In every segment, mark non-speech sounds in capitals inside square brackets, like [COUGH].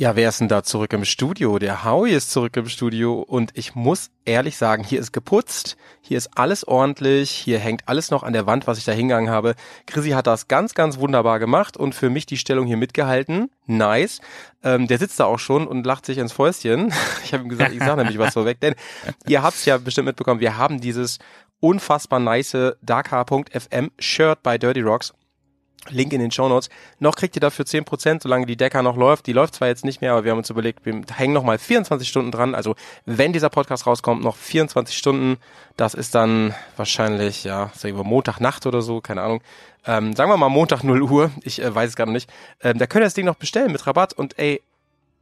Ja, wer ist denn da zurück im Studio? Der Howie ist zurück im Studio und ich muss ehrlich sagen, hier ist geputzt, hier ist alles ordentlich, hier hängt alles noch an der Wand, was ich da hingegangen habe. Chrissy hat das ganz, ganz wunderbar gemacht und für mich die Stellung hier mitgehalten. Nice. Ähm, der sitzt da auch schon und lacht sich ins Fäustchen. [LAUGHS] Ich habe ihm gesagt, ich sage nämlich was vorweg, denn ihr habt es ja bestimmt mitbekommen, wir haben dieses unfassbar nice Dark.fm Shirt bei Dirty Rocks Link in den Show Notes. Noch kriegt ihr dafür 10%, solange die Decker noch läuft. Die läuft zwar jetzt nicht mehr, aber wir haben uns überlegt, wir hängen noch mal 24 Stunden dran. Also wenn dieser Podcast rauskommt, noch 24 Stunden. Das ist dann wahrscheinlich, ja, sagen wir Montagnacht oder so, keine Ahnung. Ähm, sagen wir mal Montag 0 Uhr. Ich äh, weiß es gerade nicht. Ähm, da könnt ihr das Ding noch bestellen mit Rabatt. Und ey,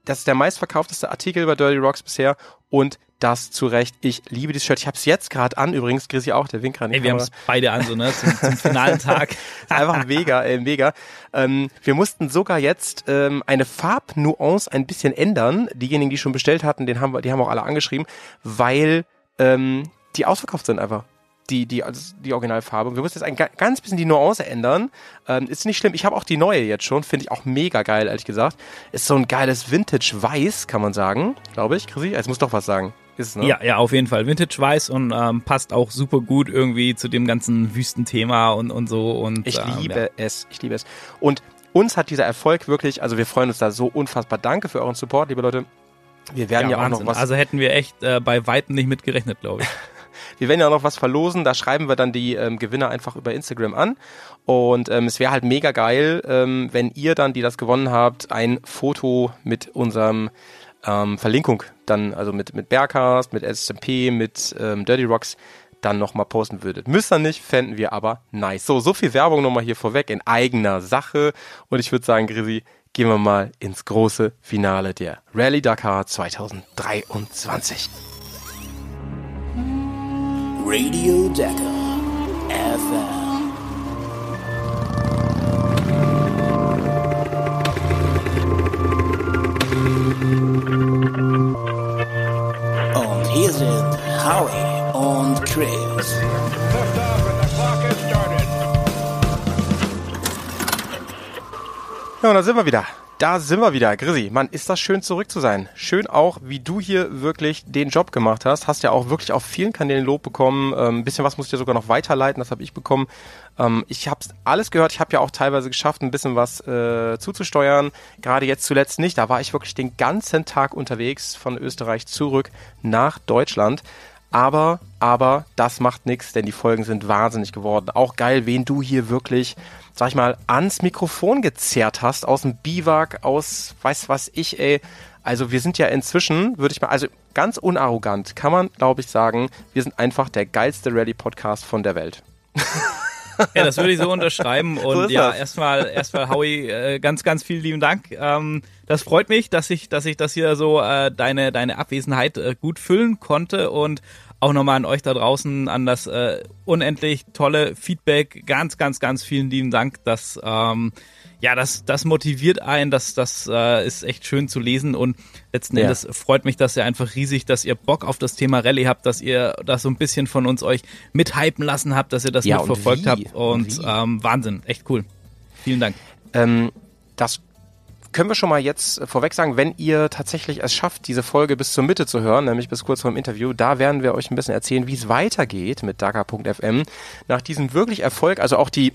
das ist der meistverkaufteste Artikel bei Dirty Rocks bisher. Und das zu Recht. Ich liebe dieses Shirt. Ich habe es jetzt gerade an. Übrigens, Chrissy auch, der Wink ran. Ey, wir haben es beide an, so, ne? Zum, zum finalen Tag. [LAUGHS] einfach mega, ey, mega. Ähm, wir mussten sogar jetzt ähm, eine Farbnuance ein bisschen ändern. Diejenigen, die schon bestellt hatten, den haben wir, die haben auch alle angeschrieben, weil ähm, die ausverkauft sind einfach die, die, also die Originalfarbe. Wir müssen jetzt ein ganz bisschen die Nuance ändern. Ähm, ist nicht schlimm. Ich habe auch die neue jetzt schon. Finde ich auch mega geil, ehrlich gesagt. Ist so ein geiles Vintage-Weiß, kann man sagen. Glaube ich, Chrissy. Jetzt muss doch was sagen. Ist, ne? Ja, ja, auf jeden Fall. Vintage weiß und ähm, passt auch super gut irgendwie zu dem ganzen Wüstenthema und, und so. Und, ich ähm, liebe ja. es, ich liebe es. Und uns hat dieser Erfolg wirklich, also wir freuen uns da so unfassbar. Danke für euren Support, liebe Leute. Wir werden ja, ja auch noch was. Also hätten wir echt äh, bei Weitem nicht mitgerechnet, glaube ich. [LAUGHS] wir werden ja noch was verlosen. Da schreiben wir dann die ähm, Gewinner einfach über Instagram an. Und ähm, es wäre halt mega geil, ähm, wenn ihr dann, die das gewonnen habt, ein Foto mit unserem ähm, Verlinkung dann, also mit, mit Bearcast, mit SMP, mit ähm, Dirty Rocks dann nochmal posten würdet. Müsst ihr nicht, fänden wir aber nice. So, so viel Werbung nochmal hier vorweg in eigener Sache. Und ich würde sagen, Grisi, gehen wir mal ins große Finale der Rallye Dakar 2023. Radio Dakar FM. Hier sind Howie und Chris. Ja, und da sind wir wieder. Da sind wir wieder. Grissi, Mann, ist das schön zurück zu sein. Schön auch, wie du hier wirklich den Job gemacht hast. Hast ja auch wirklich auf vielen Kanälen Lob bekommen. Ähm, ein bisschen was musst du dir sogar noch weiterleiten, das habe ich bekommen. Ähm, ich habe alles gehört. Ich habe ja auch teilweise geschafft, ein bisschen was äh, zuzusteuern. Gerade jetzt zuletzt nicht. Da war ich wirklich den ganzen Tag unterwegs von Österreich zurück nach Deutschland. Aber, aber, das macht nichts, denn die Folgen sind wahnsinnig geworden. Auch geil, wen du hier wirklich, sag ich mal, ans Mikrofon gezerrt hast, aus dem Biwak, aus weiß was ich, ey. Also wir sind ja inzwischen, würde ich mal, also ganz unarrogant kann man, glaube ich, sagen, wir sind einfach der geilste Rallye-Podcast von der Welt. [LAUGHS] Ja, das würde ich so unterschreiben. Und so ja, erstmal, erstmal, Howie, äh, ganz, ganz vielen lieben Dank. Ähm, das freut mich, dass ich, dass ich das hier so äh, deine, deine Abwesenheit äh, gut füllen konnte und auch nochmal an euch da draußen, an das unendlich tolle Feedback. Ganz, ganz, ganz vielen lieben Dank. dass ähm, ja, das, das motiviert einen, das, das äh, ist echt schön zu lesen und letzten ja. Endes freut mich das ja einfach riesig, dass ihr Bock auf das Thema Rallye habt, dass ihr das so ein bisschen von uns euch mithypen lassen habt, dass ihr das ja, mitverfolgt habt und, und ähm, Wahnsinn, echt cool. Vielen Dank. Ähm, das können wir schon mal jetzt vorweg sagen, wenn ihr tatsächlich es schafft, diese Folge bis zur Mitte zu hören, nämlich bis kurz vor dem Interview, da werden wir euch ein bisschen erzählen, wie es weitergeht mit Daga.fm. Nach diesem wirklich Erfolg, also auch die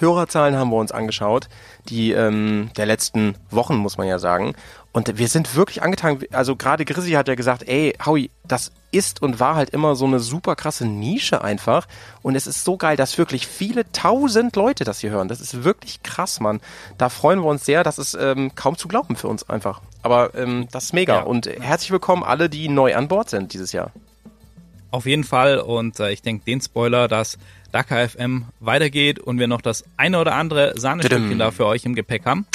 Hörerzahlen haben wir uns angeschaut, die ähm, der letzten Wochen, muss man ja sagen. Und wir sind wirklich angetan. Also gerade Grissi hat ja gesagt, ey, Howie, das ist und war halt immer so eine super krasse Nische einfach. Und es ist so geil, dass wirklich viele tausend Leute das hier hören. Das ist wirklich krass, Mann. Da freuen wir uns sehr. Das ist ähm, kaum zu glauben für uns einfach. Aber ähm, das ist mega. Ja. Und herzlich willkommen alle, die neu an Bord sind dieses Jahr. Auf jeden Fall. Und äh, ich denke, den Spoiler, dass Dakar FM weitergeht und wir noch das eine oder andere Sahnestückchen da für euch im Gepäck haben.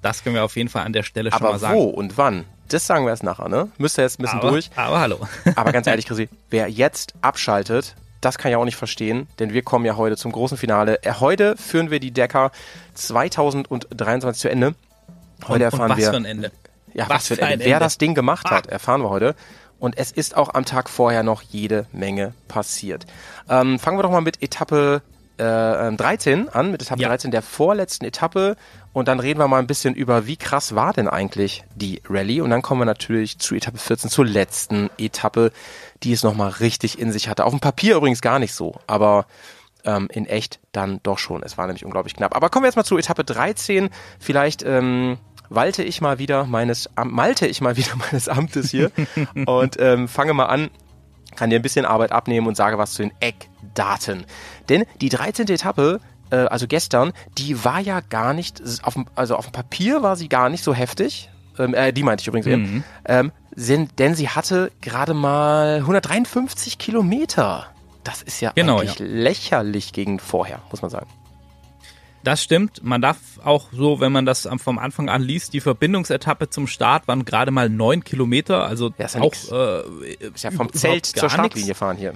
Das können wir auf jeden Fall an der Stelle schon aber mal sagen. wo und wann? Das sagen wir erst nachher, ne? Müsst ihr jetzt ein bisschen aber, durch. Aber hallo. [LAUGHS] aber ganz ehrlich, Chrissy, wer jetzt abschaltet, das kann ich auch nicht verstehen, denn wir kommen ja heute zum großen Finale. Äh, heute führen wir die Decker 2023 zu Ende. Heute und, erfahren und was wir. Für ein Ende. Ja, was, was für ein Ende. Wer das Ding gemacht hat, ah. erfahren wir heute. Und es ist auch am Tag vorher noch jede Menge passiert. Ähm, fangen wir doch mal mit Etappe äh, 13 an, mit Etappe ja. 13 der vorletzten Etappe. Und dann reden wir mal ein bisschen über, wie krass war denn eigentlich die Rallye. Und dann kommen wir natürlich zu Etappe 14, zur letzten Etappe, die es nochmal richtig in sich hatte. Auf dem Papier übrigens gar nicht so, aber ähm, in echt dann doch schon. Es war nämlich unglaublich knapp. Aber kommen wir jetzt mal zu Etappe 13. Vielleicht ähm, walte ich mal wieder meines, malte ich mal wieder [LAUGHS] meines Amtes hier und ähm, fange mal an, kann dir ein bisschen Arbeit abnehmen und sage was zu den Eckdaten. Denn die 13. Etappe äh, also gestern, die war ja gar nicht, auf dem, also auf dem Papier war sie gar nicht so heftig. Ähm, äh, die meinte ich übrigens eben. Mhm. Ähm, sind, denn sie hatte gerade mal 153 Kilometer. Das ist ja genau, eigentlich ja. lächerlich gegen vorher, muss man sagen. Das stimmt. Man darf auch so, wenn man das vom Anfang an liest, die Verbindungsetappe zum Start waren gerade mal neun Kilometer. Also ja, ist ja auch äh, ist ja vom Zelt zur Startlinie nix. fahren hier.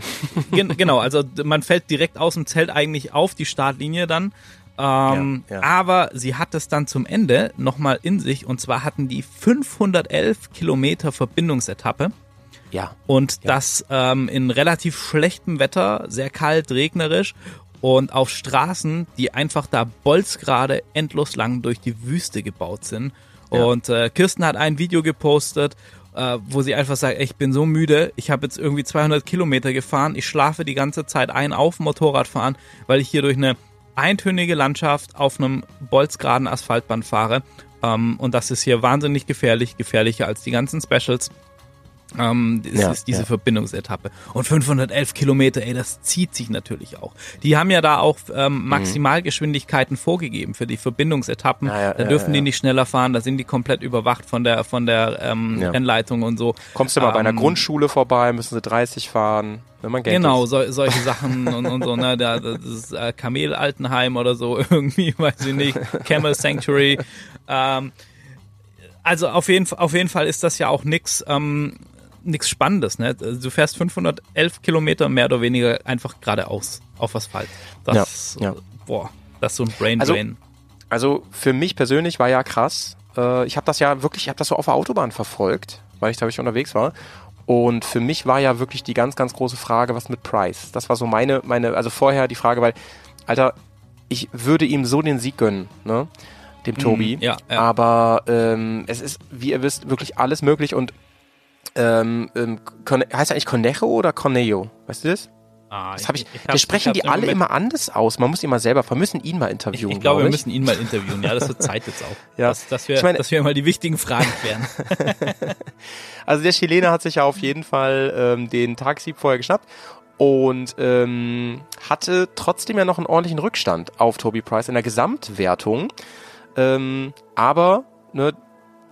[LAUGHS] genau, also man fällt direkt aus dem Zelt eigentlich auf die Startlinie dann. Ähm, ja, ja. Aber sie hat es dann zum Ende nochmal in sich und zwar hatten die 511 Kilometer Verbindungsetappe. Ja. Und ja. das ähm, in relativ schlechtem Wetter, sehr kalt, regnerisch und auf Straßen, die einfach da bolzgerade endlos lang durch die Wüste gebaut sind. Ja. Und äh, Kirsten hat ein Video gepostet, äh, wo sie einfach sagt, ich bin so müde, ich habe jetzt irgendwie 200 Kilometer gefahren, ich schlafe die ganze Zeit ein auf Motorradfahren, weil ich hier durch eine eintönige Landschaft auf einem bolzgeraden Asphaltband fahre. Ähm, und das ist hier wahnsinnig gefährlich, gefährlicher als die ganzen Specials. Ähm, das ja, ist diese ja. Verbindungsetappe. Und 511 Kilometer, ey, das zieht sich natürlich auch. Die haben ja da auch ähm, mhm. Maximalgeschwindigkeiten mhm. vorgegeben für die Verbindungsetappen. Ja, da dürfen die nicht schneller fahren, da sind die komplett überwacht von der von der ähm, Rennleitung und so. Kommst du mal bei einer ähm, Grundschule vorbei, müssen sie 30 fahren. Wenn man Geld genau, so, solche Sachen und, und so, ne, da, das ist äh, Kamel Altenheim oder so, [LAUGHS] irgendwie, weiß ich nicht, Camel Sanctuary. Ähm, also auf jeden, auf jeden Fall ist das ja auch nix, ähm, nichts Spannendes. Ne? Also du fährst 511 Kilometer mehr oder weniger einfach geradeaus auf Asphalt. Das, ja, ja. boah, das ist so ein Brain Drain. Also, also für mich persönlich war ja krass. Äh, ich habe das ja wirklich, ich habe das so auf der Autobahn verfolgt, weil ich da wirklich unterwegs war. Und für mich war ja wirklich die ganz, ganz große Frage, was mit Price. Das war so meine, meine, also vorher die Frage, weil, Alter, ich würde ihm so den Sieg gönnen, ne? Dem mhm, Tobi. Mm, ja, ja. Aber ähm, es ist, wie ihr wisst, wirklich alles möglich und ähm, ähm, heißt er eigentlich Conejo oder Corneo? Weißt du das? Ah, das ich, ich, ich hab, sprechen die alle immer anders aus. Man muss ihn mal selber, wir müssen ihn mal interviewen. Ich, ich glaube, glaub wir müssen ihn mal interviewen. Ja, das wird Zeit jetzt auch. [LAUGHS] ja. dass, dass, wir, ich meine, dass wir mal die wichtigen Fragen klären. [LAUGHS] also der Chilene hat sich ja auf jeden Fall ähm, den Tagsieg vorher geschnappt und ähm, hatte trotzdem ja noch einen ordentlichen Rückstand auf Toby Price in der Gesamtwertung. Ähm, aber ne,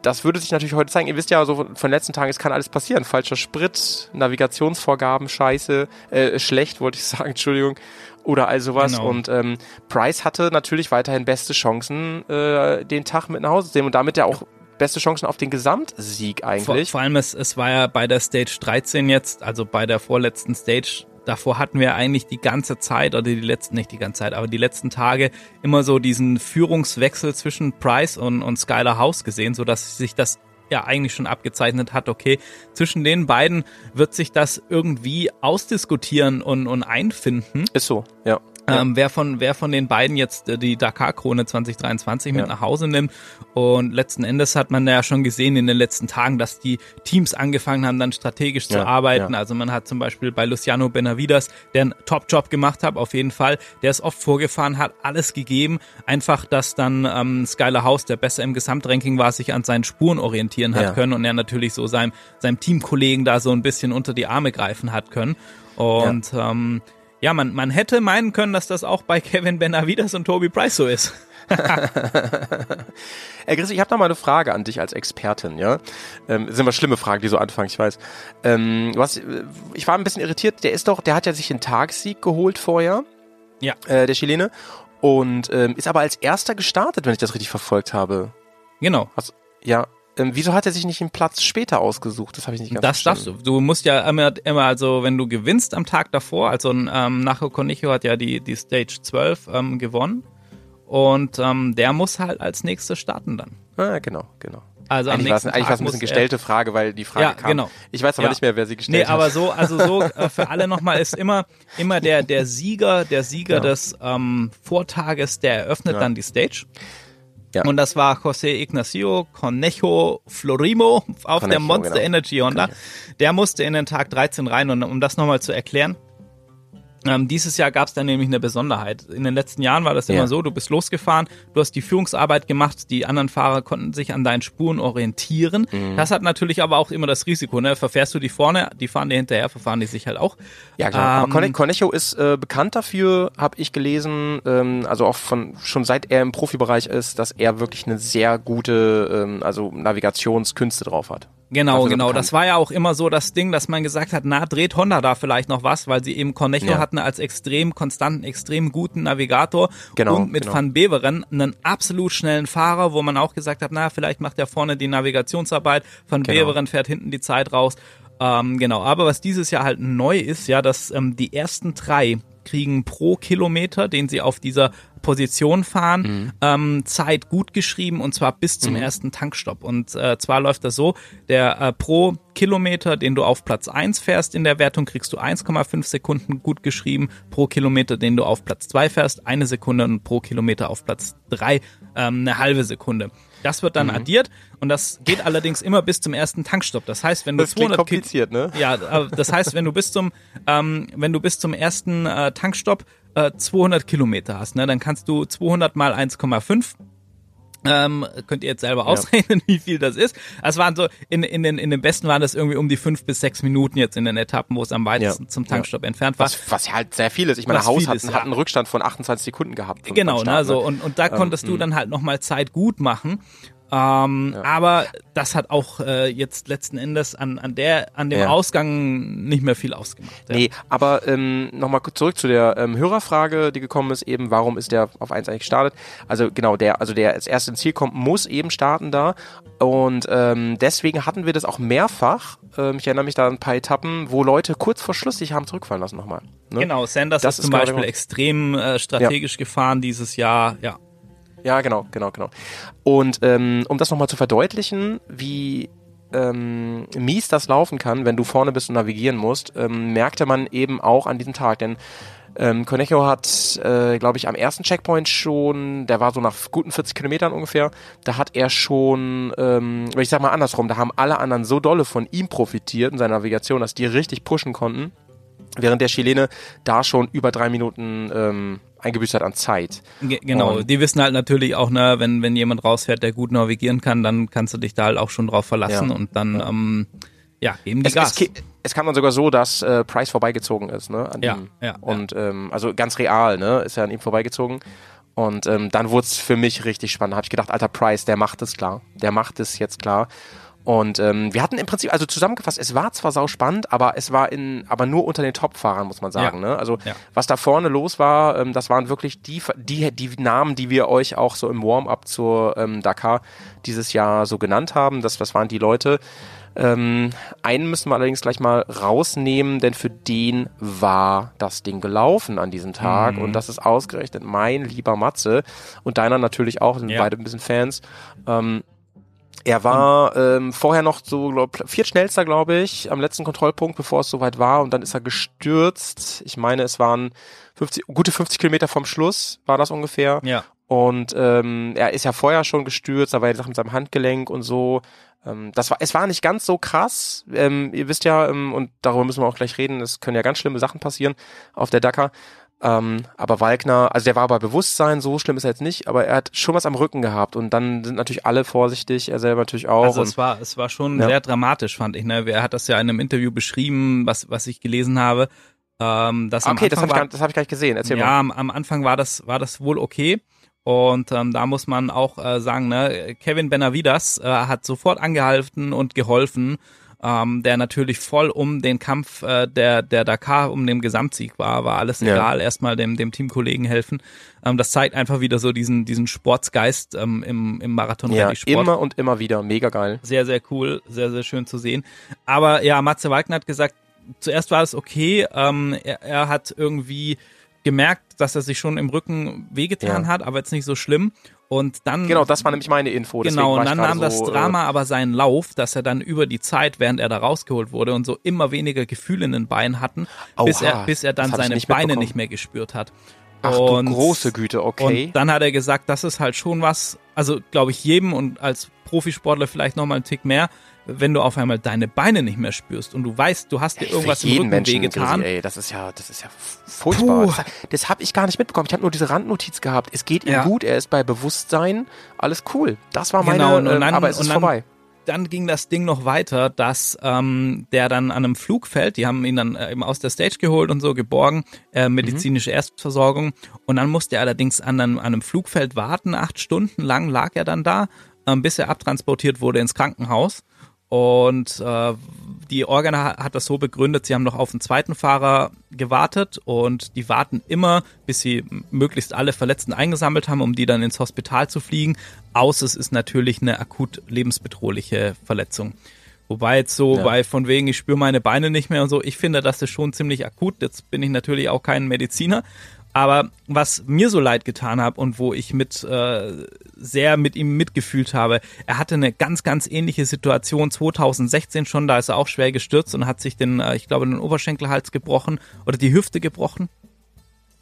das würde sich natürlich heute zeigen. Ihr wisst ja so von den letzten Tagen, es kann alles passieren. Falscher Sprit, Navigationsvorgaben, scheiße, äh, schlecht, wollte ich [LAUGHS] sagen, Entschuldigung. Oder all sowas. Genau. Und ähm, Price hatte natürlich weiterhin beste Chancen, äh, den Tag mit nach Hause zu nehmen und damit ja auch beste Chancen auf den Gesamtsieg eigentlich. Vor, vor allem, es, es war ja bei der Stage 13 jetzt, also bei der vorletzten Stage, davor hatten wir eigentlich die ganze Zeit, oder die letzten, nicht die ganze Zeit, aber die letzten Tage immer so diesen Führungswechsel zwischen Price und, und Skylar House gesehen, so dass sich das ja eigentlich schon abgezeichnet hat, okay, zwischen den beiden wird sich das irgendwie ausdiskutieren und, und einfinden. Ist so, ja. Ähm, wer von wer von den beiden jetzt äh, die Dakar Krone 2023 mit ja. nach Hause nimmt und letzten Endes hat man ja schon gesehen in den letzten Tagen, dass die Teams angefangen haben dann strategisch ja, zu arbeiten. Also man hat zum Beispiel bei Luciano Benavidas, der einen Top-Job gemacht hat, auf jeden Fall, der ist oft vorgefahren, hat alles gegeben, einfach, dass dann ähm, Skylar House, der besser im Gesamtranking war, sich an seinen Spuren orientieren hat können und er natürlich so seinem seinem Teamkollegen da so ein bisschen unter die Arme greifen hat können. Und ähm, ja, man, man hätte meinen können, dass das auch bei [LAUGHS] Kevin Benavides und Toby Price so ist. [LAUGHS] Ey, Chris, ich habe noch mal eine Frage an dich als Expertin, ja? Ähm, sind immer schlimme Fragen, die so anfangen, ich weiß. Ähm, was, ich war ein bisschen irritiert, der ist doch, der hat ja sich den Tagssieg geholt vorher. Ja. Äh, der Chilene. Und ähm, ist aber als erster gestartet, wenn ich das richtig verfolgt habe. Genau. Also, ja, ähm, wieso hat er sich nicht einen Platz später ausgesucht? Das habe ich nicht ganz Das darfst du. Du musst ja immer, immer, also wenn du gewinnst am Tag davor, also ähm, Nacho Conicho hat ja die, die Stage 12 ähm, gewonnen und ähm, der muss halt als nächstes starten dann. Ah, genau, genau. Also eigentlich war es eigentlich ein bisschen gestellte Frage, weil die Frage ja, kam. Genau. Ich weiß aber ja. nicht mehr, wer sie gestellt nee, hat. Nee, aber so, also so äh, für alle nochmal ist immer immer der der Sieger, der Sieger ja. des ähm, Vortages, der eröffnet dann die Stage. Ja. Und das war José Ignacio Cornejo Florimo auf Cornejo, der Monster genau. Energy Honda. Der musste in den Tag 13 rein und um das nochmal zu erklären, ähm, dieses Jahr gab es dann nämlich eine Besonderheit. In den letzten Jahren war das ja. immer so, du bist losgefahren, du hast die Führungsarbeit gemacht, die anderen Fahrer konnten sich an deinen Spuren orientieren. Mhm. Das hat natürlich aber auch immer das Risiko, ne? Verfährst du die vorne, die fahren dir hinterher, verfahren die sich halt auch. Ja, klar. Ähm, aber Cornejo ist äh, bekannt dafür, habe ich gelesen, ähm, also auch von schon seit er im Profibereich ist, dass er wirklich eine sehr gute ähm, also Navigationskünste drauf hat. Genau, genau. Das war ja auch immer so das Ding, dass man gesagt hat, na, dreht Honda da vielleicht noch was, weil sie eben Cornejo ja. hatten als extrem konstanten, extrem guten Navigator genau, und mit genau. Van Beveren einen absolut schnellen Fahrer, wo man auch gesagt hat, na, vielleicht macht er vorne die Navigationsarbeit, Van genau. Beveren fährt hinten die Zeit raus. Ähm, genau, aber was dieses Jahr halt neu ist, ja, dass ähm, die ersten drei kriegen pro Kilometer, den sie auf dieser Position fahren, mhm. ähm, Zeit gut geschrieben und zwar bis zum mhm. ersten Tankstopp. Und äh, zwar läuft das so, der äh, pro Kilometer, den du auf Platz 1 fährst in der Wertung, kriegst du 1,5 Sekunden gut geschrieben. Pro Kilometer, den du auf Platz 2 fährst, eine Sekunde und pro Kilometer auf Platz 3 ähm, eine halbe Sekunde. Das wird dann mhm. addiert und das geht allerdings immer bis zum ersten Tankstopp. Das heißt, wenn du das 200 kompliziert, ne? Ja, das heißt, wenn du bis zum ähm, wenn du bis zum ersten äh, Tankstopp äh, 200 Kilometer hast, ne, dann kannst du 200 mal 1,5 ähm, könnt ihr jetzt selber ausrechnen, ja. [LAUGHS] wie viel das ist. Es waren so, in, in, den, in den besten waren das irgendwie um die fünf bis sechs Minuten jetzt in den Etappen, wo es am weitesten ja. zum Tankstopp ja. entfernt war. Was, was halt sehr viel ist. Ich meine, was Haus hat, ist, hat einen Rückstand von 28 Sekunden gehabt. Genau, Start, ne, so, und, und da konntest ähm, du dann halt nochmal Zeit gut machen. Ähm, ja. Aber das hat auch äh, jetzt letzten Endes an, an, der, an dem ja. Ausgang nicht mehr viel ausgemacht. Ja. Nee, aber ähm, nochmal zurück zu der ähm, Hörerfrage, die gekommen ist, eben, warum ist der auf 1 eigentlich gestartet? Also genau, der, also der als erst ins Ziel kommt, muss eben starten da. Und ähm, deswegen hatten wir das auch mehrfach. Ähm, ich erinnere mich da an ein paar Etappen, wo Leute kurz vor Schluss sich haben zurückfallen lassen nochmal. Ne? Genau, Sanders das ist zum Beispiel extrem äh, strategisch gefahren dieses Jahr, ja. Ja, genau, genau, genau. Und ähm, um das nochmal zu verdeutlichen, wie ähm, mies das laufen kann, wenn du vorne bist und navigieren musst, ähm, merkte man eben auch an diesem Tag. Denn ähm, Conejo hat, äh, glaube ich, am ersten Checkpoint schon, der war so nach guten 40 Kilometern ungefähr, da hat er schon, ähm, ich sag mal andersrum, da haben alle anderen so dolle von ihm profitiert in seiner Navigation, dass die richtig pushen konnten, während der Chilene da schon über drei Minuten ähm, eingebüßt hat an Zeit. Ge genau, und die wissen halt natürlich auch, ne, wenn, wenn jemand rausfährt, der gut navigieren kann, dann kannst du dich da halt auch schon drauf verlassen ja. und dann, ja. Ähm, ja, eben die es, Gas. Es, es kam dann sogar so, dass äh, Price vorbeigezogen ist, ne? An ja, ihm. ja. Und Ähm, also ganz real, ne? Ist er an ihm vorbeigezogen. Und ähm, dann wurde es für mich richtig spannend. Da habe ich gedacht, alter Price, der macht es klar. Der macht es jetzt klar. Und ähm, wir hatten im Prinzip, also zusammengefasst, es war zwar sau spannend, aber es war in, aber nur unter den Top-Fahrern, muss man sagen. Ja. Ne? Also ja. was da vorne los war, ähm, das waren wirklich die, die, die Namen, die wir euch auch so im Warm-up zur ähm, Dakar dieses Jahr so genannt haben. Das, das waren die Leute. Ähm, einen müssen wir allerdings gleich mal rausnehmen, denn für den war das Ding gelaufen an diesem Tag. Mhm. Und das ist ausgerechnet mein lieber Matze und deiner natürlich auch, sind ja. beide ein bisschen Fans. Ähm, er war ähm, vorher noch so glaub, viertschnellster, glaube ich, am letzten Kontrollpunkt, bevor es soweit war. Und dann ist er gestürzt. Ich meine, es waren 50, gute 50 Kilometer vom Schluss, war das ungefähr. Ja. Und ähm, er ist ja vorher schon gestürzt, da war ja die Sache mit seinem Handgelenk und so. Ähm, das war, es war nicht ganz so krass. Ähm, ihr wisst ja, ähm, und darüber müssen wir auch gleich reden, es können ja ganz schlimme Sachen passieren auf der Dakar. Ähm, aber Walkner, also der war bei Bewusstsein, so schlimm ist er jetzt nicht, aber er hat schon was am Rücken gehabt und dann sind natürlich alle vorsichtig, er selber natürlich auch. Also es war, es war schon ja. sehr dramatisch, fand ich. Ne? Er hat das ja in einem Interview beschrieben, was, was ich gelesen habe. Ähm, dass okay, das habe ich, gar, das hab ich gar nicht gesehen. Erzähl ja, mal. Am, am Anfang war das, war das wohl okay. Und ähm, da muss man auch äh, sagen, ne, Kevin Benavidas äh, hat sofort angehalten und geholfen ähm, der natürlich voll um den Kampf äh, der, der Dakar, um den Gesamtsieg war, war alles ja. egal, erstmal dem, dem Teamkollegen helfen. Ähm, das zeigt einfach wieder so diesen, diesen Sportsgeist ähm, im, im marathon ja, immer und immer wieder, mega geil. Sehr, sehr cool, sehr, sehr schön zu sehen. Aber ja, Matze Wagner hat gesagt, zuerst war es okay, ähm, er, er hat irgendwie gemerkt, dass er sich schon im Rücken wehgetan ja. hat, aber jetzt nicht so schlimm. Und dann. Genau, das war nämlich meine Info. Genau, und dann nahm das so, Drama äh, aber seinen Lauf, dass er dann über die Zeit, während er da rausgeholt wurde und so immer weniger Gefühle in den Beinen hatten, Oha, bis er, bis er dann seine nicht Beine nicht mehr gespürt hat. Ach und, du große Güte, okay. Und dann hat er gesagt, das ist halt schon was, also glaube ich jedem und als Profisportler vielleicht nochmal einen Tick mehr, wenn du auf einmal deine Beine nicht mehr spürst und du weißt, du hast dir irgendwas im Rücken Menschen wehgetan. Ey, das ist ja, das ist ja furchtbar. Puh. Das, das habe ich gar nicht mitbekommen. Ich habe nur diese Randnotiz gehabt. Es geht ihm ja. gut, er ist bei Bewusstsein, alles cool. Das war meine, genau, und dann, äh, aber es ist dann, vorbei. Dann ging das Ding noch weiter, dass ähm, der dann an einem Flugfeld, die haben ihn dann äh, eben aus der Stage geholt und so geborgen, äh, medizinische mhm. Erstversorgung. Und dann musste er allerdings an einem, an einem Flugfeld warten, acht Stunden lang lag er dann da, ähm, bis er abtransportiert wurde ins Krankenhaus. Und äh, die Organa hat das so begründet, sie haben noch auf den zweiten Fahrer gewartet und die warten immer, bis sie möglichst alle Verletzten eingesammelt haben, um die dann ins Hospital zu fliegen. Außer es ist natürlich eine akut lebensbedrohliche Verletzung. Wobei jetzt so, ja. weil von wegen, ich spüre meine Beine nicht mehr und so, ich finde, das ist schon ziemlich akut. Jetzt bin ich natürlich auch kein Mediziner, aber was mir so leid getan hat und wo ich mit äh, sehr mit ihm mitgefühlt habe, er hatte eine ganz, ganz ähnliche Situation 2016 schon, da ist er auch schwer gestürzt und hat sich den, äh, ich glaube, den Oberschenkelhals gebrochen oder die Hüfte gebrochen.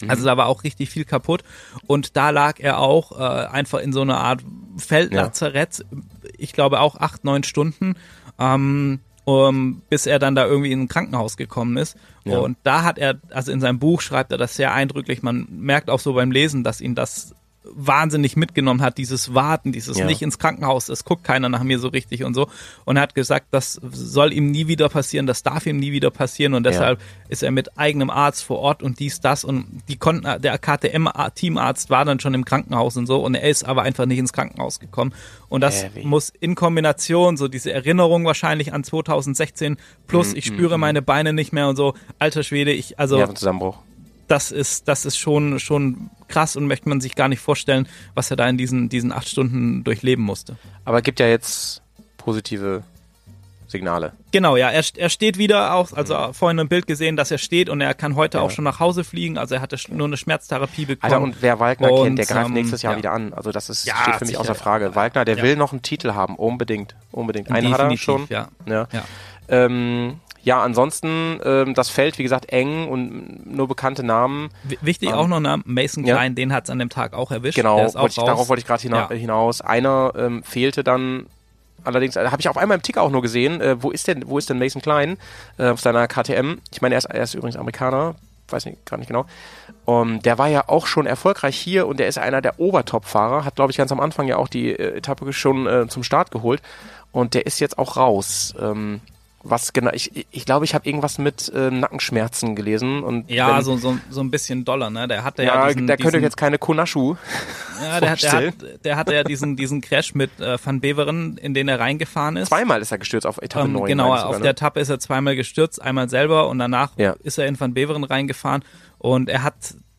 Mhm. Also da war auch richtig viel kaputt. Und da lag er auch äh, einfach in so einer Art Feldlazarett, ja. ich glaube auch acht, neun Stunden. Ähm, um, bis er dann da irgendwie in ein Krankenhaus gekommen ist. Ja. Und da hat er, also in seinem Buch schreibt er das sehr eindrücklich. Man merkt auch so beim Lesen, dass ihn das wahnsinnig mitgenommen hat, dieses Warten, dieses ja. nicht ins Krankenhaus, es guckt keiner nach mir so richtig und so. Und er hat gesagt, das soll ihm nie wieder passieren, das darf ihm nie wieder passieren und deshalb ja. ist er mit eigenem Arzt vor Ort und dies, das und die konnten, der KTM-Teamarzt war dann schon im Krankenhaus und so und er ist aber einfach nicht ins Krankenhaus gekommen. Und das äh, muss in Kombination, so diese Erinnerung wahrscheinlich an 2016 plus, mm, ich spüre mm, meine Beine nicht mehr und so, alter Schwede, ich, also. Ja, Zusammenbruch das ist, das ist schon, schon krass und möchte man sich gar nicht vorstellen, was er da in diesen, diesen acht Stunden durchleben musste. Aber gibt ja jetzt positive Signale. Genau, ja, er, er steht wieder auch, also mhm. vorhin ein Bild gesehen, dass er steht und er kann heute ja. auch schon nach Hause fliegen, also er hatte nur eine Schmerztherapie bekommen. Alter, und wer Wagner und, kennt, der greift ähm, nächstes Jahr ja. wieder an. Also das ist, ja, steht für mich außer Frage. Wagner, der will noch einen Titel haben, unbedingt, unbedingt. Einen Definitiv, hat er schon. Ja. ja. Ähm, ja, ansonsten ähm, das Feld, wie gesagt, eng und nur bekannte Namen. Wichtig ähm, auch noch Name, Mason Klein, ja. den hat's an dem Tag auch erwischt. Genau, wollte ich, darauf wollte ich gerade hina ja. hinaus. Einer ähm, fehlte dann allerdings, äh, habe ich auf einmal im Ticker auch nur gesehen, äh, wo ist denn, wo ist denn Mason Klein äh, auf seiner KTM? Ich meine, er ist, er ist übrigens Amerikaner, weiß nicht, gar nicht genau. Um, der war ja auch schon erfolgreich hier und der ist einer der Obertop-Fahrer, hat glaube ich ganz am Anfang ja auch die äh, Etappe schon äh, zum Start geholt und der ist jetzt auch raus. Ähm, was genau, ich, ich glaube, ich habe irgendwas mit äh, Nackenschmerzen gelesen. Und ja, wenn, so, so, so ein bisschen Dollar, ne? Der hatte ja. Ja, diesen, der könnte diesen, jetzt keine Konaschu. Ja, der, hat, der, hat, der hatte ja diesen, diesen Crash mit äh, Van Beveren, in den er reingefahren ist. Zweimal ist er gestürzt auf Etappe ähm, 9. Genau, sogar, auf ne? der Etappe ist er zweimal gestürzt, einmal selber und danach ja. ist er in Van Beveren reingefahren. Und er hat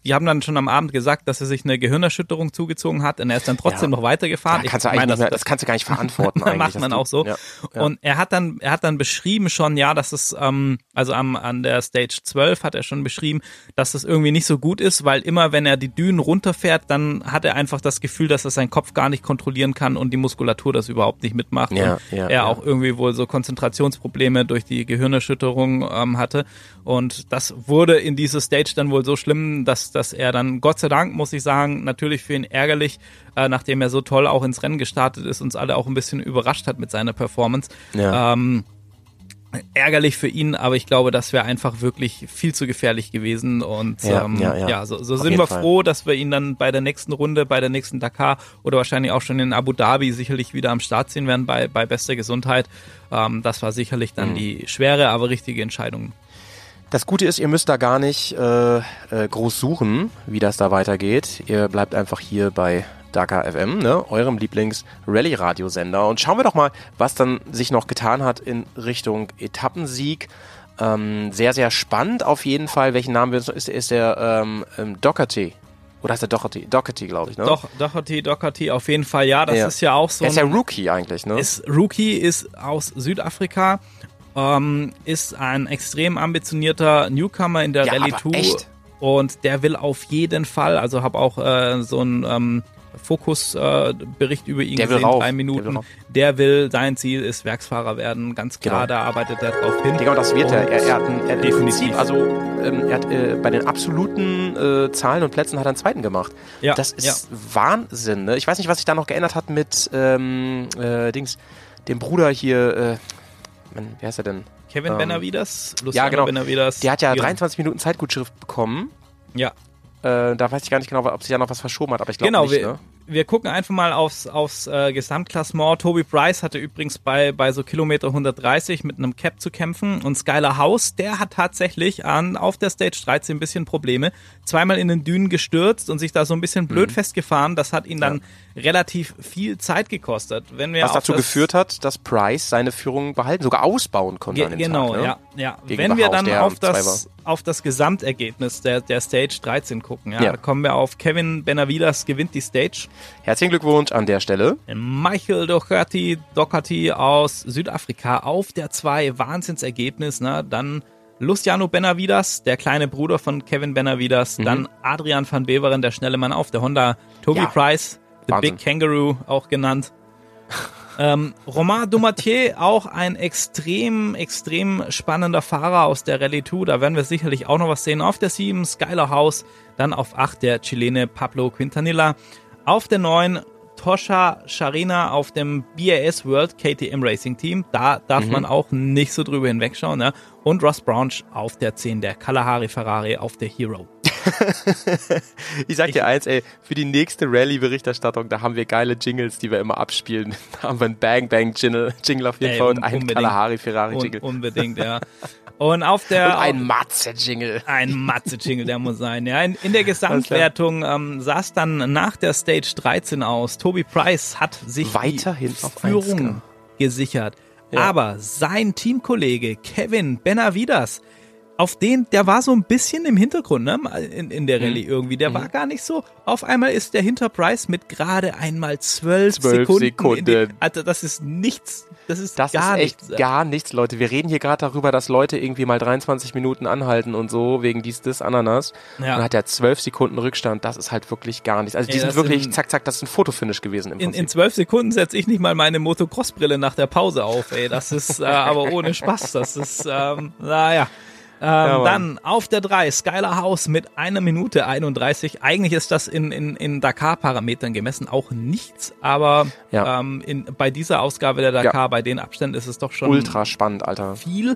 die haben dann schon am Abend gesagt, dass er sich eine Gehirnerschütterung zugezogen hat und er ist dann trotzdem ja. noch weitergefahren. Ja, kannst ich du meine, das, das, kannst du gar nicht verantworten. [LAUGHS] macht man auch so. Ja. Und er hat dann, er hat dann beschrieben schon, ja, dass es, ähm, also am, an der Stage 12 hat er schon beschrieben, dass das irgendwie nicht so gut ist, weil immer wenn er die Dünen runterfährt, dann hat er einfach das Gefühl, dass er seinen Kopf gar nicht kontrollieren kann und die Muskulatur das überhaupt nicht mitmacht. Ja, er auch irgendwie wohl so Konzentrationsprobleme durch die Gehirnerschütterung ähm, hatte. Und das wurde in dieser Stage dann wohl so schlimm, dass dass er dann, Gott sei Dank, muss ich sagen, natürlich für ihn ärgerlich, äh, nachdem er so toll auch ins Rennen gestartet ist, uns alle auch ein bisschen überrascht hat mit seiner Performance. Ja. Ähm, ärgerlich für ihn, aber ich glaube, das wäre einfach wirklich viel zu gefährlich gewesen und ja, ähm, ja, ja. ja so, so sind wir Fall. froh, dass wir ihn dann bei der nächsten Runde, bei der nächsten Dakar oder wahrscheinlich auch schon in Abu Dhabi sicherlich wieder am Start sehen werden bei, bei bester Gesundheit. Ähm, das war sicherlich dann mhm. die schwere, aber richtige Entscheidung. Das Gute ist, ihr müsst da gar nicht äh, äh, groß suchen, wie das da weitergeht. Ihr bleibt einfach hier bei Dakar FM, ne, eurem Lieblings-Rallye-Radiosender. Und schauen wir doch mal, was dann sich noch getan hat in Richtung Etappensieg. Ähm, sehr, sehr spannend auf jeden Fall. Welchen Namen ist, ist der ähm, ähm, Doherty? Oder heißt der Doherty? Doherty, glaube ich, ne? Doch, Doherty, Doherty, auf jeden Fall, ja. Das ja. ist ja auch so. Er ist ja Rookie eigentlich, ne? Ist Rookie, ist aus Südafrika ähm, ist ein extrem ambitionierter Newcomer in der ja, Rallye 2. Echt? und der will auf jeden Fall, also habe auch äh, so ein ähm, Fokusbericht äh, über ihn der gesehen, drei Minuten. Der will, der will, sein Ziel ist Werksfahrer werden, ganz klar, genau. da arbeitet er drauf hin. Genau, das wird er. Er, er hat, ein, er hat definitiv, also ähm, er hat äh, bei den absoluten äh, Zahlen und Plätzen hat er einen zweiten gemacht. Ja, das ist ja. Wahnsinn. Ne? Ich weiß nicht, was sich da noch geändert hat mit ähm, äh, Dings, dem Bruder hier, äh, man, wie heißt er denn? Kevin ähm, Benavides? Luciano ja, genau. Benavides. Der hat ja 23 Minuten Zeitgutschrift bekommen. Ja. Äh, da weiß ich gar nicht genau, ob sich ja noch was verschoben hat, aber ich glaube genau, nicht. Wir, ne? wir gucken einfach mal aufs, aufs äh, Gesamtklassement. Toby Price hatte übrigens bei, bei so Kilometer 130 mit einem Cap zu kämpfen und Skylar House, der hat tatsächlich an, auf der Stage 13 ein bisschen Probleme. Zweimal in den Dünen gestürzt und sich da so ein bisschen blöd mhm. festgefahren. Das hat ihn dann ja. relativ viel Zeit gekostet. Wenn wir Was dazu geführt hat, dass Price seine Führung behalten, sogar ausbauen konnte. Ge genau, Tag, ne? ja. ja. Wenn wir dann auf das, auf das Gesamtergebnis der, der Stage 13 gucken, ja, ja. kommen wir auf Kevin Benavides gewinnt die Stage. Herzlichen Glückwunsch an der Stelle. Michael Doherty, Doherty aus Südafrika auf der 2, Wahnsinnsergebnis, ne? Dann Luciano Benavides, der kleine Bruder von Kevin Benavides, mhm. dann Adrian van Beveren, der schnelle Mann auf der Honda, Toby ja. Price, The Wahnsinn. Big Kangaroo auch genannt. Ähm, Romain Dumatier, auch ein extrem, extrem spannender Fahrer aus der Rallye 2. Da werden wir sicherlich auch noch was sehen. Auf der 7 Skyler House, dann auf 8 der Chilene Pablo Quintanilla. Auf der 9 Toscha Sharina auf dem BAS World KTM Racing Team. Da darf mhm. man auch nicht so drüber hinwegschauen. Ne? Und Ross Branch auf der 10 der Kalahari Ferrari auf der Hero. [LAUGHS] ich sag dir eins, ey, für die nächste Rallye-Berichterstattung, da haben wir geile Jingles, die wir immer abspielen. [LAUGHS] Da haben wir einen Bang Bang Jingle, Jingle auf jeden ey, Fall und einen Kalahari Ferrari Jingle. Un unbedingt, ja. [LAUGHS] Und auf der. Und ein Matze-Jingle. Ein Matze-Jingle, der muss sein. Ja, in, in der Gesamtwertung ähm, sah es dann nach der Stage 13 aus. Toby Price hat sich weiterhin die Führung gesichert. Ja. Aber sein Teamkollege Kevin Benavides auf den, der war so ein bisschen im Hintergrund, ne, in, in der Rallye mhm. irgendwie. Der mhm. war gar nicht so. Auf einmal ist der Hinterpreis mit gerade einmal zwölf, Sekunden. Sekunden. Die, also das ist nichts. Das ist das gar ist echt nichts. gar nichts, Leute. Wir reden hier gerade darüber, dass Leute irgendwie mal 23 Minuten anhalten und so wegen dies, das, Ananas. Ja. Und dann hat er zwölf Sekunden Rückstand. Das ist halt wirklich gar nichts. Also die Ey, sind wirklich, in, zack, zack, das ist ein Fotofinish gewesen im In, in zwölf Sekunden setze ich nicht mal meine Motocross-Brille nach der Pause auf, ey. Das ist äh, aber ohne Spaß. Das ist, ähm, naja. Ähm, ja, dann auf der 3 Skylar House mit einer Minute 31. Eigentlich ist das in, in, in Dakar-Parametern gemessen auch nichts, aber ja. ähm, in, bei dieser Ausgabe der Dakar, ja. bei den Abständen ist es doch schon ultra spannend, Alter. Viel.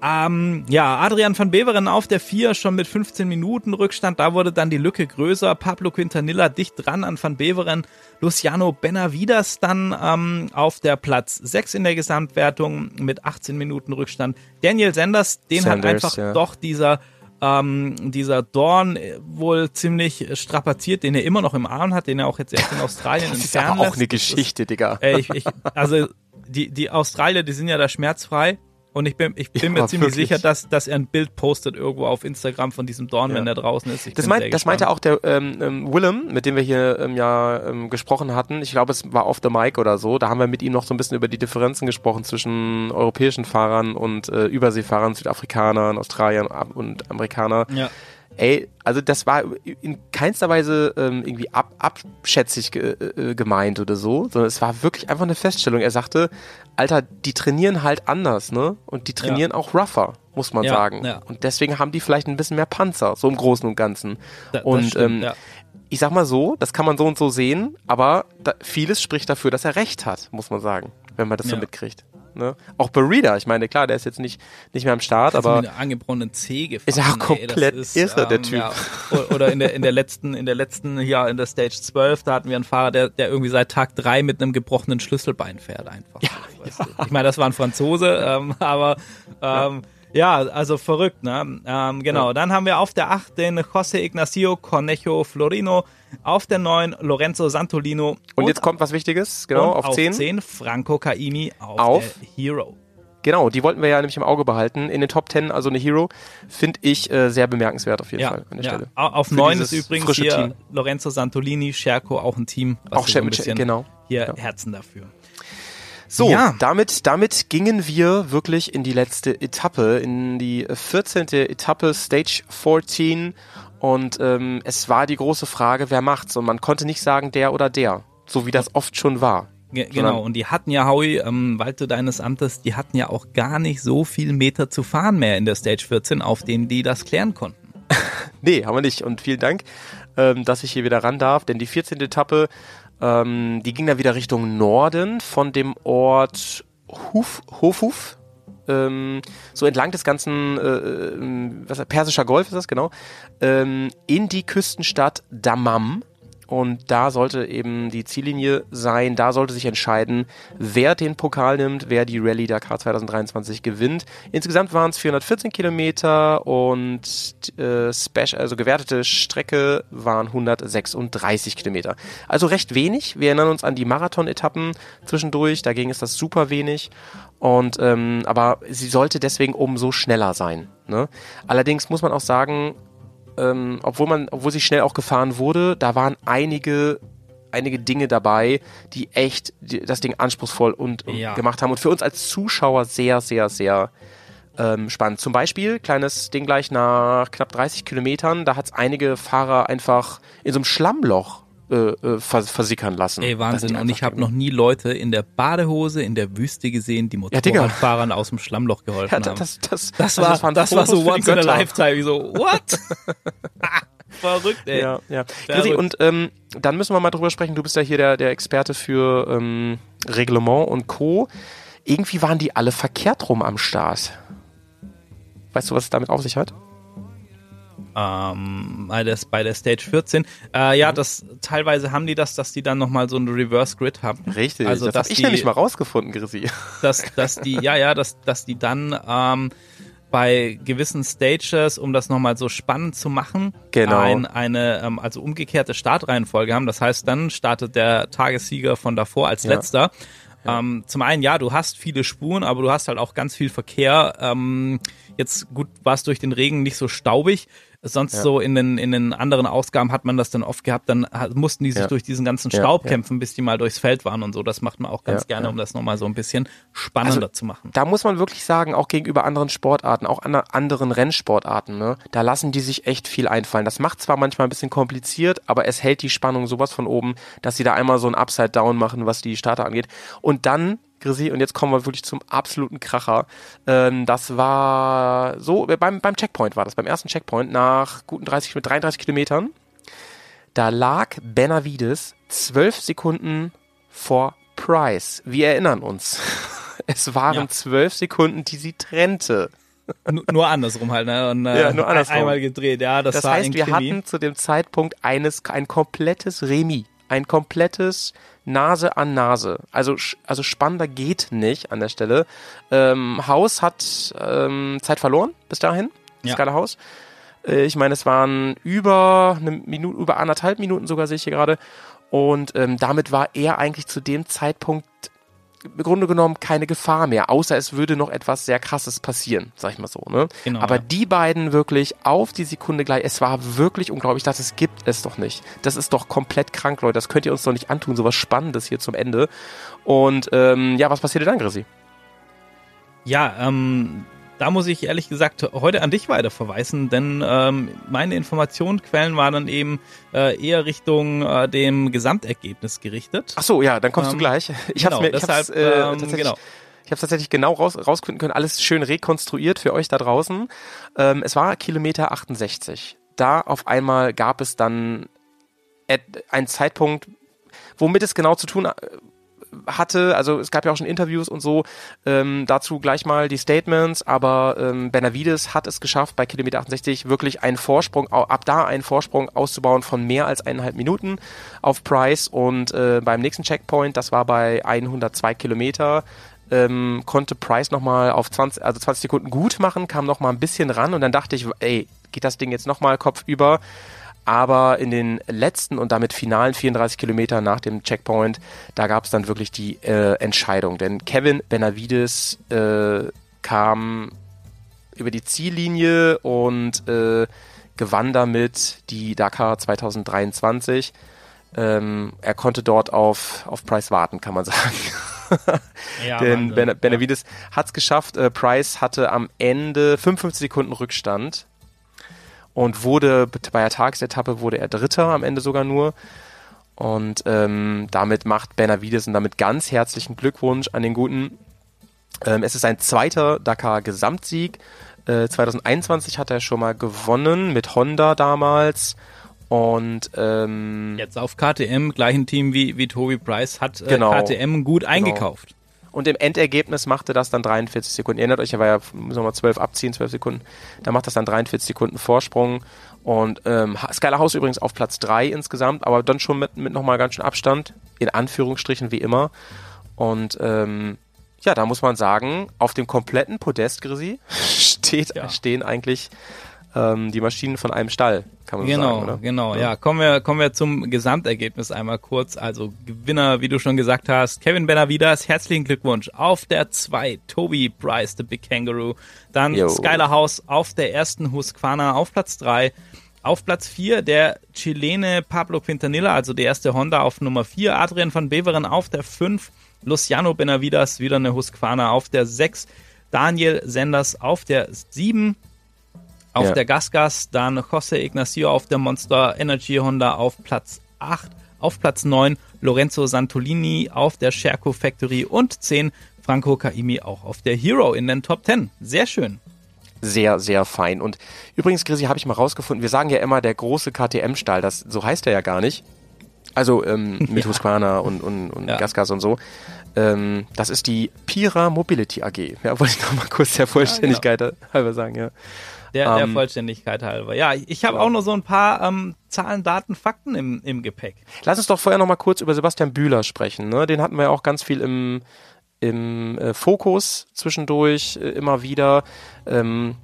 Ähm, ja, Adrian van Beveren auf der 4 schon mit 15 Minuten Rückstand. Da wurde dann die Lücke größer. Pablo Quintanilla dicht dran an van Beveren. Luciano Benavides dann ähm, auf der Platz 6 in der Gesamtwertung mit 18 Minuten Rückstand. Daniel Sanders, den Sanders, hat einfach ja. doch dieser ähm, dieser Dorn äh, wohl ziemlich strapaziert, den er immer noch im Arm hat, den er auch jetzt erst in [LAUGHS] Australien das entfernen ist aber auch eine Geschichte, Digga. Äh, ich, ich, also die, die Australier, die sind ja da schmerzfrei. Und ich bin, ich bin ja, mir ziemlich wirklich. sicher, dass, dass er ein Bild postet irgendwo auf Instagram von diesem Dorn, ja. wenn er draußen ist. Ich das, meint, das meinte auch der ähm, ähm, Willem, mit dem wir hier ähm, ja ähm, gesprochen hatten. Ich glaube, es war off the mic oder so. Da haben wir mit ihm noch so ein bisschen über die Differenzen gesprochen zwischen europäischen Fahrern und äh, Überseefahrern, Südafrikanern, Australiern und Amerikanern. Ja. Ey, also das war in keinster Weise ähm, irgendwie ab, abschätzig ge, äh, gemeint oder so, sondern es war wirklich einfach eine Feststellung. Er sagte, Alter, die trainieren halt anders, ne? Und die trainieren ja. auch rougher, muss man ja, sagen. Ja. Und deswegen haben die vielleicht ein bisschen mehr Panzer, so im Großen und Ganzen. Da, und stimmt, ähm, ich sag mal so, das kann man so und so sehen, aber da, vieles spricht dafür, dass er recht hat, muss man sagen, wenn man das so mitkriegt. Ne? Auch Barida, ich meine, klar, der ist jetzt nicht, nicht mehr am Start, aber. Mit einer angebrochenen C gefahren. Ist ja komplett ey, ist, irre, ähm, der Typ. Ja. Oder in der, in der letzten, in der letzten, ja, in der Stage 12, da hatten wir einen Fahrer, der, der irgendwie seit Tag 3 mit einem gebrochenen Schlüsselbein fährt einfach. Ja, weißt ja. Ich meine, das war ein Franzose, ähm, aber ähm, ja. Also verrückt, ne? Ähm, genau, ja. dann haben wir auf der 8 den José Ignacio Cornejo Florino, auf der 9 Lorenzo Santolino. Und, und jetzt kommt was Wichtiges, genau, auf, auf 10. 10 Franco Caimi auf, auf Hero. Genau, die wollten wir ja nämlich im Auge behalten. In den Top 10, also eine Hero, finde ich äh, sehr bemerkenswert auf jeden ja, Fall an der ja. Stelle. Auf 9 ist übrigens hier Team. Lorenzo Santolini, Scherko, auch ein Team. Was auch so ein bisschen genau. Hier ja. Herzen dafür. So, ja. damit, damit gingen wir wirklich in die letzte Etappe, in die 14. Etappe, Stage 14. Und ähm, es war die große Frage, wer macht's? Und man konnte nicht sagen, der oder der, so wie das oft schon war. Ge genau, und die hatten ja, Howie, ähm, Walte deines Amtes, die hatten ja auch gar nicht so viel Meter zu fahren mehr in der Stage 14, auf denen die das klären konnten. [LAUGHS] nee, haben wir nicht. Und vielen Dank, ähm, dass ich hier wieder ran darf, denn die 14. Etappe, ähm, die ging dann wieder Richtung Norden von dem Ort Huf, Hofuf, ähm, so entlang des ganzen, äh, äh, was, Persischer Golf ist das, genau, ähm, in die Küstenstadt Dammam. Und da sollte eben die Ziellinie sein, da sollte sich entscheiden, wer den Pokal nimmt, wer die Rallye Dakar 2023 gewinnt. Insgesamt waren es 414 Kilometer und äh, Special, also gewertete Strecke waren 136 Kilometer. Also recht wenig. Wir erinnern uns an die Marathon-Etappen zwischendurch, da ging es das super wenig. Und ähm, aber sie sollte deswegen umso schneller sein. Ne? Allerdings muss man auch sagen, ähm, obwohl man, obwohl sie schnell auch gefahren wurde, da waren einige einige Dinge dabei, die echt das Ding anspruchsvoll und, und ja. gemacht haben und für uns als Zuschauer sehr, sehr, sehr ähm, spannend. Zum Beispiel, kleines Ding gleich nach knapp 30 Kilometern, da hat es einige Fahrer einfach in so einem Schlammloch äh, äh, vers versickern lassen. Ey, Wahnsinn. Und ich habe noch nie Leute in der Badehose in der Wüste gesehen, die Motorradfahrern ja, aus dem Schlammloch geholfen ja, haben. Das, das, das, war, das, das war so once in a lifetime. Ich so, what? [LAUGHS] [LAUGHS] Verrückt, ey. Ja, ja. Chrissy, und ähm, dann müssen wir mal drüber sprechen. Du bist ja hier der, der Experte für ähm, Reglement und Co. Irgendwie waren die alle verkehrt rum am Start. Weißt du, was es damit auf sich hat? Ähm, bei, der, bei der Stage 14. Äh, ja, mhm. das teilweise haben die das, dass die dann nochmal so ein Reverse Grid haben. Richtig, also, das habe ich die, nämlich mal rausgefunden, Grissi. [LAUGHS] Dass, dass die, ja, ja, dass, dass die dann ähm, bei gewissen Stages, um das nochmal so spannend zu machen, genau. ein, eine ähm, also umgekehrte Startreihenfolge haben. Das heißt, dann startet der Tagessieger von davor als ja. letzter. Ja. Ähm, zum einen, ja, du hast viele Spuren, aber du hast halt auch ganz viel Verkehr. Ähm, jetzt gut, war es durch den Regen nicht so staubig. Sonst ja. so in den, in den anderen Ausgaben hat man das dann oft gehabt, dann mussten die sich ja. durch diesen ganzen Staub ja, kämpfen, bis die mal durchs Feld waren und so. Das macht man auch ganz gerne, um das nochmal so ein bisschen spannender also, zu machen. Da muss man wirklich sagen, auch gegenüber anderen Sportarten, auch an anderen Rennsportarten, ne, da lassen die sich echt viel einfallen. Das macht zwar manchmal ein bisschen kompliziert, aber es hält die Spannung sowas von oben, dass sie da einmal so ein Upside-Down machen, was die Starter angeht. Und dann Grisi, und jetzt kommen wir wirklich zum absoluten Kracher. Ähm, das war so, beim, beim Checkpoint war das, beim ersten Checkpoint nach guten 30, 33 Kilometern. Da lag Benavides zwölf Sekunden vor Price. Wir erinnern uns. [LAUGHS] Es waren zwölf ja. Sekunden, die sie trennte. Nur, nur andersrum halt, ne? Und, äh, ja, nur andersrum. Einmal gedreht, ja. Das, das heißt, wir hatten zu dem Zeitpunkt eines, ein komplettes Remis. Ein komplettes Nase an Nase. Also, also spannender geht nicht an der Stelle. Ähm, Haus hat ähm, Zeit verloren bis dahin. Das ja. geile Haus. Äh, ich meine, es waren über eine Minute, über anderthalb Minuten sogar, sehe ich hier gerade. Und ähm, damit war er eigentlich zu dem Zeitpunkt im Grunde genommen keine Gefahr mehr, außer es würde noch etwas sehr krasses passieren, sag ich mal so. Ne? Genau, Aber ja. die beiden wirklich auf die Sekunde gleich, es war wirklich unglaublich, dass es gibt es doch nicht. Das ist doch komplett krank, Leute. Das könnt ihr uns doch nicht antun, sowas Spannendes hier zum Ende. Und ähm, ja, was passierte dann, Grissi? Ja, ähm, da muss ich ehrlich gesagt heute an dich weiter verweisen, denn ähm, meine Informationsquellen waren dann eben äh, eher Richtung äh, dem Gesamtergebnis gerichtet. Ach so, ja, dann kommst ähm, du gleich. Ich genau, habe mir, deshalb, äh, ähm, tatsächlich, genau. Ich habe tatsächlich genau raus, rausfinden können, alles schön rekonstruiert für euch da draußen. Ähm, es war Kilometer 68. Da auf einmal gab es dann einen Zeitpunkt, womit es genau zu tun äh, hatte, also es gab ja auch schon Interviews und so, ähm, dazu gleich mal die Statements, aber ähm, Benavides hat es geschafft, bei Kilometer 68 wirklich einen Vorsprung, ab da einen Vorsprung auszubauen von mehr als eineinhalb Minuten auf Price und äh, beim nächsten Checkpoint, das war bei 102 Kilometer, ähm, konnte Price nochmal auf 20, also 20 Sekunden gut machen, kam nochmal ein bisschen ran und dann dachte ich, ey, geht das Ding jetzt nochmal Kopf über? Aber in den letzten und damit finalen 34 Kilometern nach dem Checkpoint, da gab es dann wirklich die äh, Entscheidung. Denn Kevin Benavides äh, kam über die Ziellinie und äh, gewann damit die Dakar 2023. Ähm, er konnte dort auf, auf Price warten, kann man sagen. [LAUGHS] ja, Denn ben, Benavides ja. hat es geschafft. Äh, Price hatte am Ende 55 Sekunden Rückstand und wurde bei der Tagesetappe wurde er Dritter am Ende sogar nur. Und ähm, damit macht Benavides und damit ganz herzlichen Glückwunsch an den Guten. Ähm, es ist sein zweiter Dakar-Gesamtsieg. Äh, 2021 hat er schon mal gewonnen mit Honda damals. Und ähm, jetzt auf KTM, gleichen Team wie, wie Toby Price, hat äh, genau, KTM gut genau. eingekauft. Und im Endergebnis machte das dann 43 Sekunden. Ihr erinnert euch, er war ja, müssen wir mal 12 abziehen, 12 Sekunden. Da macht das dann 43 Sekunden Vorsprung. Und ähm, Skylar House übrigens auf Platz 3 insgesamt, aber dann schon mit, mit nochmal ganz schön Abstand. In Anführungsstrichen wie immer. Und ähm, ja, da muss man sagen, auf dem kompletten Podest, Grisi, [LAUGHS] steht, ja. stehen eigentlich ähm, die Maschinen von einem Stall, kann man genau, so sagen. Genau, genau. Ja. ja, kommen wir, kommen wir zum Gesamtergebnis einmal kurz. Also Gewinner, wie du schon gesagt hast, Kevin Benavides, herzlichen Glückwunsch. Auf der 2 Toby Bryce, the Big Kangaroo. Dann Yo. Skylar House auf der ersten Husqvarna auf Platz 3. Auf Platz 4 der Chilene Pablo Quintanilla, also der erste Honda auf Nummer 4. Adrian van Beveren auf der 5. Luciano Benavides, wieder eine Husqvarna auf der 6. Daniel Senders auf der 7 auf ja. der Gasgas, dann José Ignacio auf der Monster Energy Honda auf Platz 8, auf Platz 9 Lorenzo Santolini auf der Sherco Factory und 10 Franco Kaimi auch auf der Hero in den Top 10. Sehr schön. Sehr, sehr fein. Und übrigens, Chrissy, habe ich mal rausgefunden, wir sagen ja immer der große KTM-Stall, das so heißt er ja gar nicht. Also ähm, [LAUGHS] mit ja. Husqvarna und, und, und ja. Gasgas und so. Ähm, das ist die Pira Mobility AG. Ja, wollte ich noch mal kurz der Vollständigkeit ja, genau. halber sagen, ja. Der, der ähm, Vollständigkeit halber. Ja, ich habe auch noch so ein paar ähm, Zahlen, Daten, Fakten im, im Gepäck. Lass uns doch vorher noch mal kurz über Sebastian Bühler sprechen. Ne? Den hatten wir ja auch ganz viel im, im äh, Fokus zwischendurch äh, immer wieder. Ähm,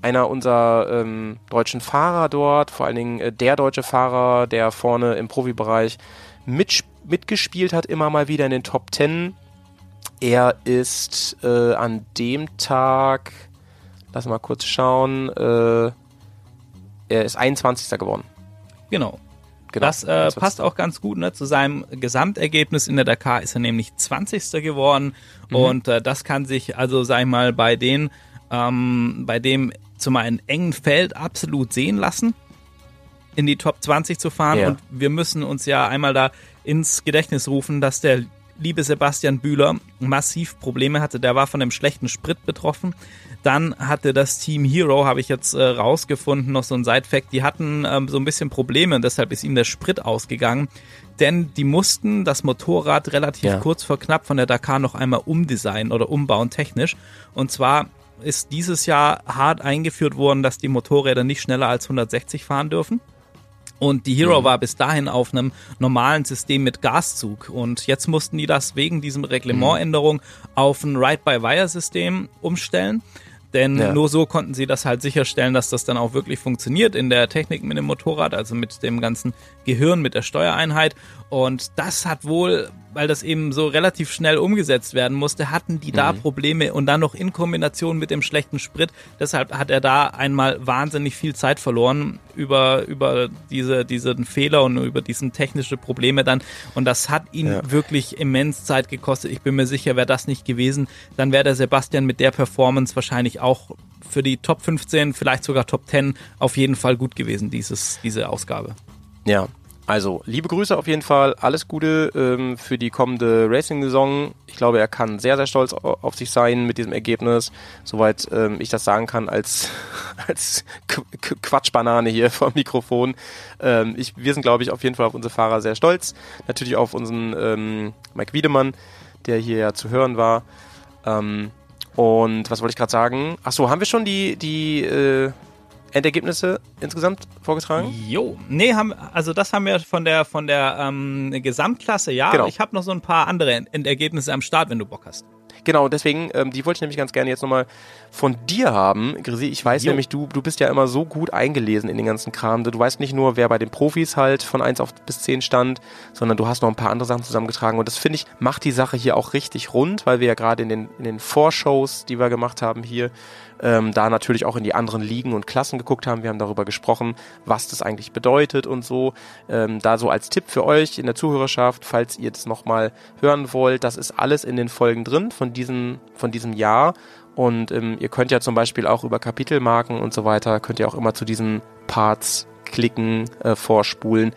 einer unserer ähm, deutschen Fahrer dort, vor allen Dingen äh, der deutsche Fahrer, der vorne im Profibereich mit, mitgespielt hat, immer mal wieder in den Top Ten. Er ist äh, an dem Tag Lass mal kurz schauen. Äh, er ist 21. geworden. Genau. Genau, das äh, passt auch ganz gut ne? zu seinem Gesamtergebnis in der Dakar ist er nämlich 20. geworden mhm. und äh, das kann sich also sag ich mal bei den ähm, bei dem zum einen engen Feld absolut sehen lassen in die Top 20 zu fahren ja. und wir müssen uns ja einmal da ins Gedächtnis rufen, dass der liebe Sebastian Bühler massiv Probleme hatte. Der war von einem schlechten Sprit betroffen. Dann hatte das Team Hero, habe ich jetzt äh, rausgefunden, noch so ein Side-Fact, die hatten ähm, so ein bisschen Probleme und deshalb ist ihm der Sprit ausgegangen. Denn die mussten das Motorrad relativ ja. kurz vor knapp von der Dakar noch einmal umdesignen oder umbauen technisch. Und zwar ist dieses Jahr hart eingeführt worden, dass die Motorräder nicht schneller als 160 fahren dürfen. Und die Hero mhm. war bis dahin auf einem normalen System mit Gaszug. Und jetzt mussten die das wegen diesem Reglementänderung mhm. auf ein Ride-by-Wire-System umstellen. Denn ja. nur so konnten sie das halt sicherstellen, dass das dann auch wirklich funktioniert in der Technik mit dem Motorrad, also mit dem ganzen Gehirn, mit der Steuereinheit. Und das hat wohl, weil das eben so relativ schnell umgesetzt werden musste, hatten die da mhm. Probleme und dann noch in Kombination mit dem schlechten Sprit. Deshalb hat er da einmal wahnsinnig viel Zeit verloren über, über diese, diesen Fehler und über diesen technische Probleme dann. Und das hat ihn ja. wirklich immens Zeit gekostet. Ich bin mir sicher, wäre das nicht gewesen, dann wäre der Sebastian mit der Performance wahrscheinlich auch für die Top 15, vielleicht sogar Top 10 auf jeden Fall gut gewesen, dieses, diese Ausgabe. Ja, also, liebe Grüße auf jeden Fall. Alles Gute ähm, für die kommende Racing-Saison. Ich glaube, er kann sehr, sehr stolz auf sich sein mit diesem Ergebnis. Soweit ähm, ich das sagen kann als, [LAUGHS] als Quatschbanane hier [LAUGHS] vom Mikrofon. Ähm, ich, wir sind, glaube ich, auf jeden Fall auf unsere Fahrer sehr stolz. Natürlich auf unseren ähm, Mike Wiedemann, der hier ja zu hören war. Ähm, und was wollte ich gerade sagen? Achso, haben wir schon die, die äh, Endergebnisse insgesamt vorgetragen? Jo, nee, haben, also das haben wir von der von der ähm, Gesamtklasse, ja. Genau. Ich habe noch so ein paar andere Endergebnisse am Start, wenn du Bock hast. Genau, deswegen, ähm, die wollte ich nämlich ganz gerne jetzt nochmal von dir haben. Grisi, ich weiß jo. nämlich, du, du bist ja immer so gut eingelesen in den ganzen Kram. Du weißt nicht nur, wer bei den Profis halt von 1 auf bis 10 stand, sondern du hast noch ein paar andere Sachen zusammengetragen. Und das finde ich, macht die Sache hier auch richtig rund, weil wir ja gerade in den, in den Vorshows, die wir gemacht haben hier, ähm, da natürlich auch in die anderen Ligen und Klassen geguckt haben. Wir haben darüber gesprochen, was das eigentlich bedeutet und so. Ähm, da so als Tipp für euch in der Zuhörerschaft, falls ihr das nochmal hören wollt, das ist alles in den Folgen drin von diesem, von diesem Jahr. Und ähm, ihr könnt ja zum Beispiel auch über Kapitelmarken und so weiter, könnt ihr auch immer zu diesen Parts klicken, äh, vorspulen,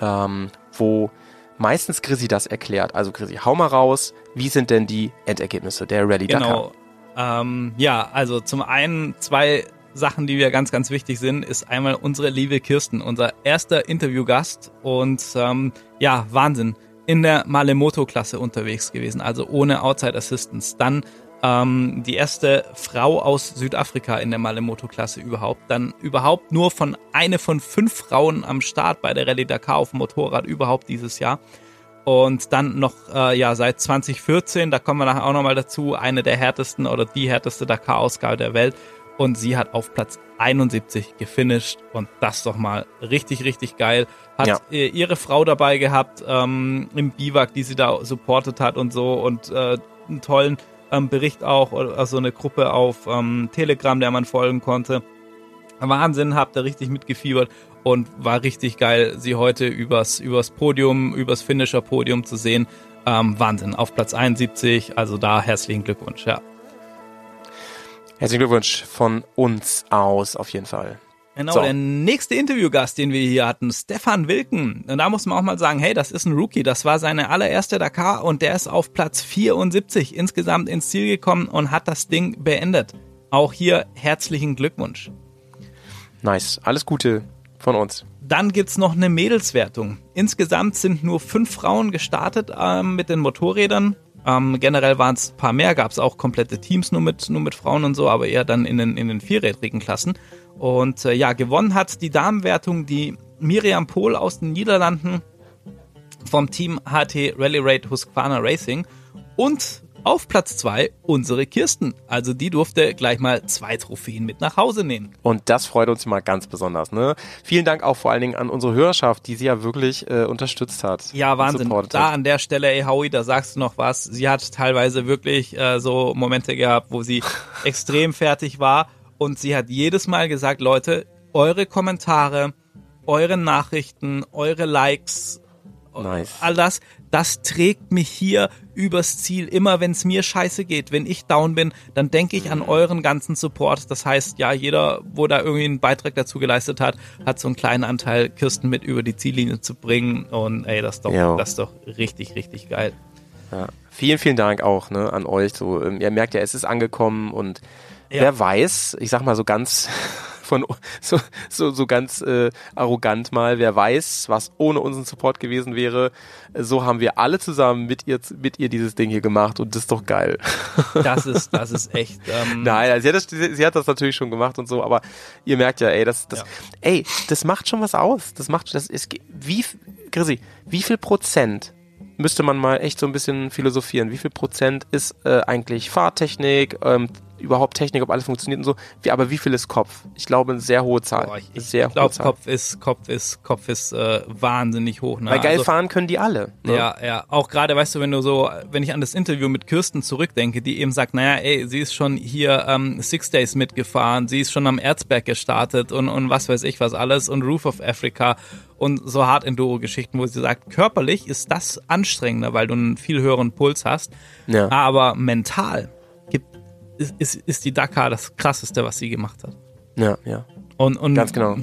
ähm, wo meistens Chrissy das erklärt. Also Chrissy, hau mal raus, wie sind denn die Endergebnisse der Rallye genau. Ähm, ja, also zum einen zwei Sachen, die wir ganz, ganz wichtig sind, ist einmal unsere liebe Kirsten, unser erster Interviewgast und ähm, ja, Wahnsinn, in der Malemoto-Klasse unterwegs gewesen, also ohne Outside Assistance. Dann ähm, die erste Frau aus Südafrika in der Malemoto-Klasse überhaupt. Dann überhaupt nur von eine von fünf Frauen am Start bei der Rallye Dakar auf dem Motorrad überhaupt dieses Jahr. Und dann noch, äh, ja, seit 2014, da kommen wir nachher auch nochmal dazu, eine der härtesten oder die härteste Dakar-Ausgabe der Welt und sie hat auf Platz 71 gefinisht und das doch mal richtig, richtig geil. Hat ja. ihre Frau dabei gehabt ähm, im Biwak, die sie da supportet hat und so und äh, einen tollen ähm, Bericht auch, also eine Gruppe auf ähm, Telegram, der man folgen konnte. Wahnsinn, habt ihr richtig mitgefiebert und war richtig geil, sie heute übers, übers Podium, übers Finisher-Podium zu sehen. Ähm, Wahnsinn, auf Platz 71, also da herzlichen Glückwunsch, ja. Herzlichen Glückwunsch von uns aus, auf jeden Fall. Genau, so. der nächste Interviewgast, den wir hier hatten, Stefan Wilken. Und da muss man auch mal sagen, hey, das ist ein Rookie. Das war seine allererste Dakar und der ist auf Platz 74 insgesamt ins Ziel gekommen und hat das Ding beendet. Auch hier herzlichen Glückwunsch. Nice. Alles Gute von uns. Dann gibt's noch eine Mädelswertung. Insgesamt sind nur fünf Frauen gestartet äh, mit den Motorrädern. Ähm, generell waren es ein paar mehr, gab es auch komplette Teams nur mit, nur mit Frauen und so, aber eher dann in den, in den vierrädrigen Klassen. Und äh, ja, gewonnen hat die Damenwertung die Miriam Pohl aus den Niederlanden vom Team HT Rally Raid Husqvarna Racing. Und auf Platz zwei unsere Kirsten. Also die durfte gleich mal zwei Trophäen mit nach Hause nehmen. Und das freut uns mal ganz besonders. Ne? Vielen Dank auch vor allen Dingen an unsere Hörerschaft, die sie ja wirklich äh, unterstützt hat. Ja, Wahnsinn. Da an der Stelle, ey Howie, da sagst du noch was. Sie hat teilweise wirklich äh, so Momente gehabt, wo sie [LAUGHS] extrem fertig war. Und sie hat jedes Mal gesagt, Leute, eure Kommentare, eure Nachrichten, eure Likes, Nice. All das, das trägt mich hier übers Ziel. Immer wenn es mir scheiße geht, wenn ich down bin, dann denke ich an euren ganzen Support. Das heißt, ja, jeder, wo da irgendwie einen Beitrag dazu geleistet hat, hat so einen kleinen Anteil, Kirsten mit über die Ziellinie zu bringen. Und ey, das ist doch, das ist doch richtig, richtig geil. Ja. Vielen, vielen Dank auch ne, an euch. So, ähm, ihr merkt ja, es ist angekommen und ja. wer weiß, ich sag mal so ganz von [LAUGHS] so, so, so ganz äh, arrogant mal, wer weiß, was ohne unseren Support gewesen wäre. So haben wir alle zusammen mit ihr, mit ihr dieses Ding hier gemacht und das ist doch geil. [LAUGHS] Das ist, das ist echt. Ähm Nein, also sie, hat das, sie, sie, hat das natürlich schon gemacht und so, aber ihr merkt ja, ey, das, das, ja. ey, das macht schon was aus. Das macht, das ist, wie, Chrissy, wie viel Prozent müsste man mal echt so ein bisschen philosophieren. Wie viel Prozent ist äh, eigentlich Fahrtechnik, ähm, überhaupt Technik, ob alles funktioniert und so. Wie, aber wie viel ist Kopf? Ich glaube, eine sehr hohe Zahl. Boah, ich ich glaube, Kopf ist, Kopf ist, Kopf ist äh, wahnsinnig hoch. Ne? Weil geil also, fahren können die alle. Ne? Ja, ja. Auch gerade, weißt du, wenn du so, wenn ich an das Interview mit Kirsten zurückdenke, die eben sagt, naja, ey, sie ist schon hier ähm, Six Days mitgefahren, sie ist schon am Erzberg gestartet und, und was weiß ich was alles und Roof of Africa und so Hard Enduro-Geschichten, wo sie sagt, körperlich ist das anstrengender, weil du einen viel höheren Puls hast. Ja. Aber mental ist, ist, ist die Dakar das krasseste, was sie gemacht hat. Ja, ja. Und, und Ganz genau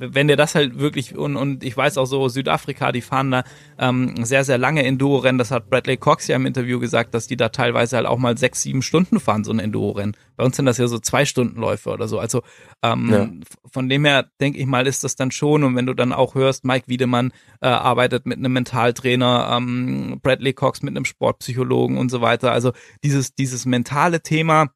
wenn der das halt wirklich und, und ich weiß auch so Südafrika, die fahren da ähm, sehr sehr lange Enduro-Rennen. Das hat Bradley Cox ja im Interview gesagt, dass die da teilweise halt auch mal sechs sieben Stunden fahren so ein Enduro-Rennen. Bei uns sind das ja so zwei Stunden Läufe oder so. Also ähm, ja. von dem her denke ich mal ist das dann schon. Und wenn du dann auch hörst, Mike Wiedemann äh, arbeitet mit einem Mentaltrainer, ähm, Bradley Cox mit einem Sportpsychologen und so weiter. Also dieses dieses mentale Thema,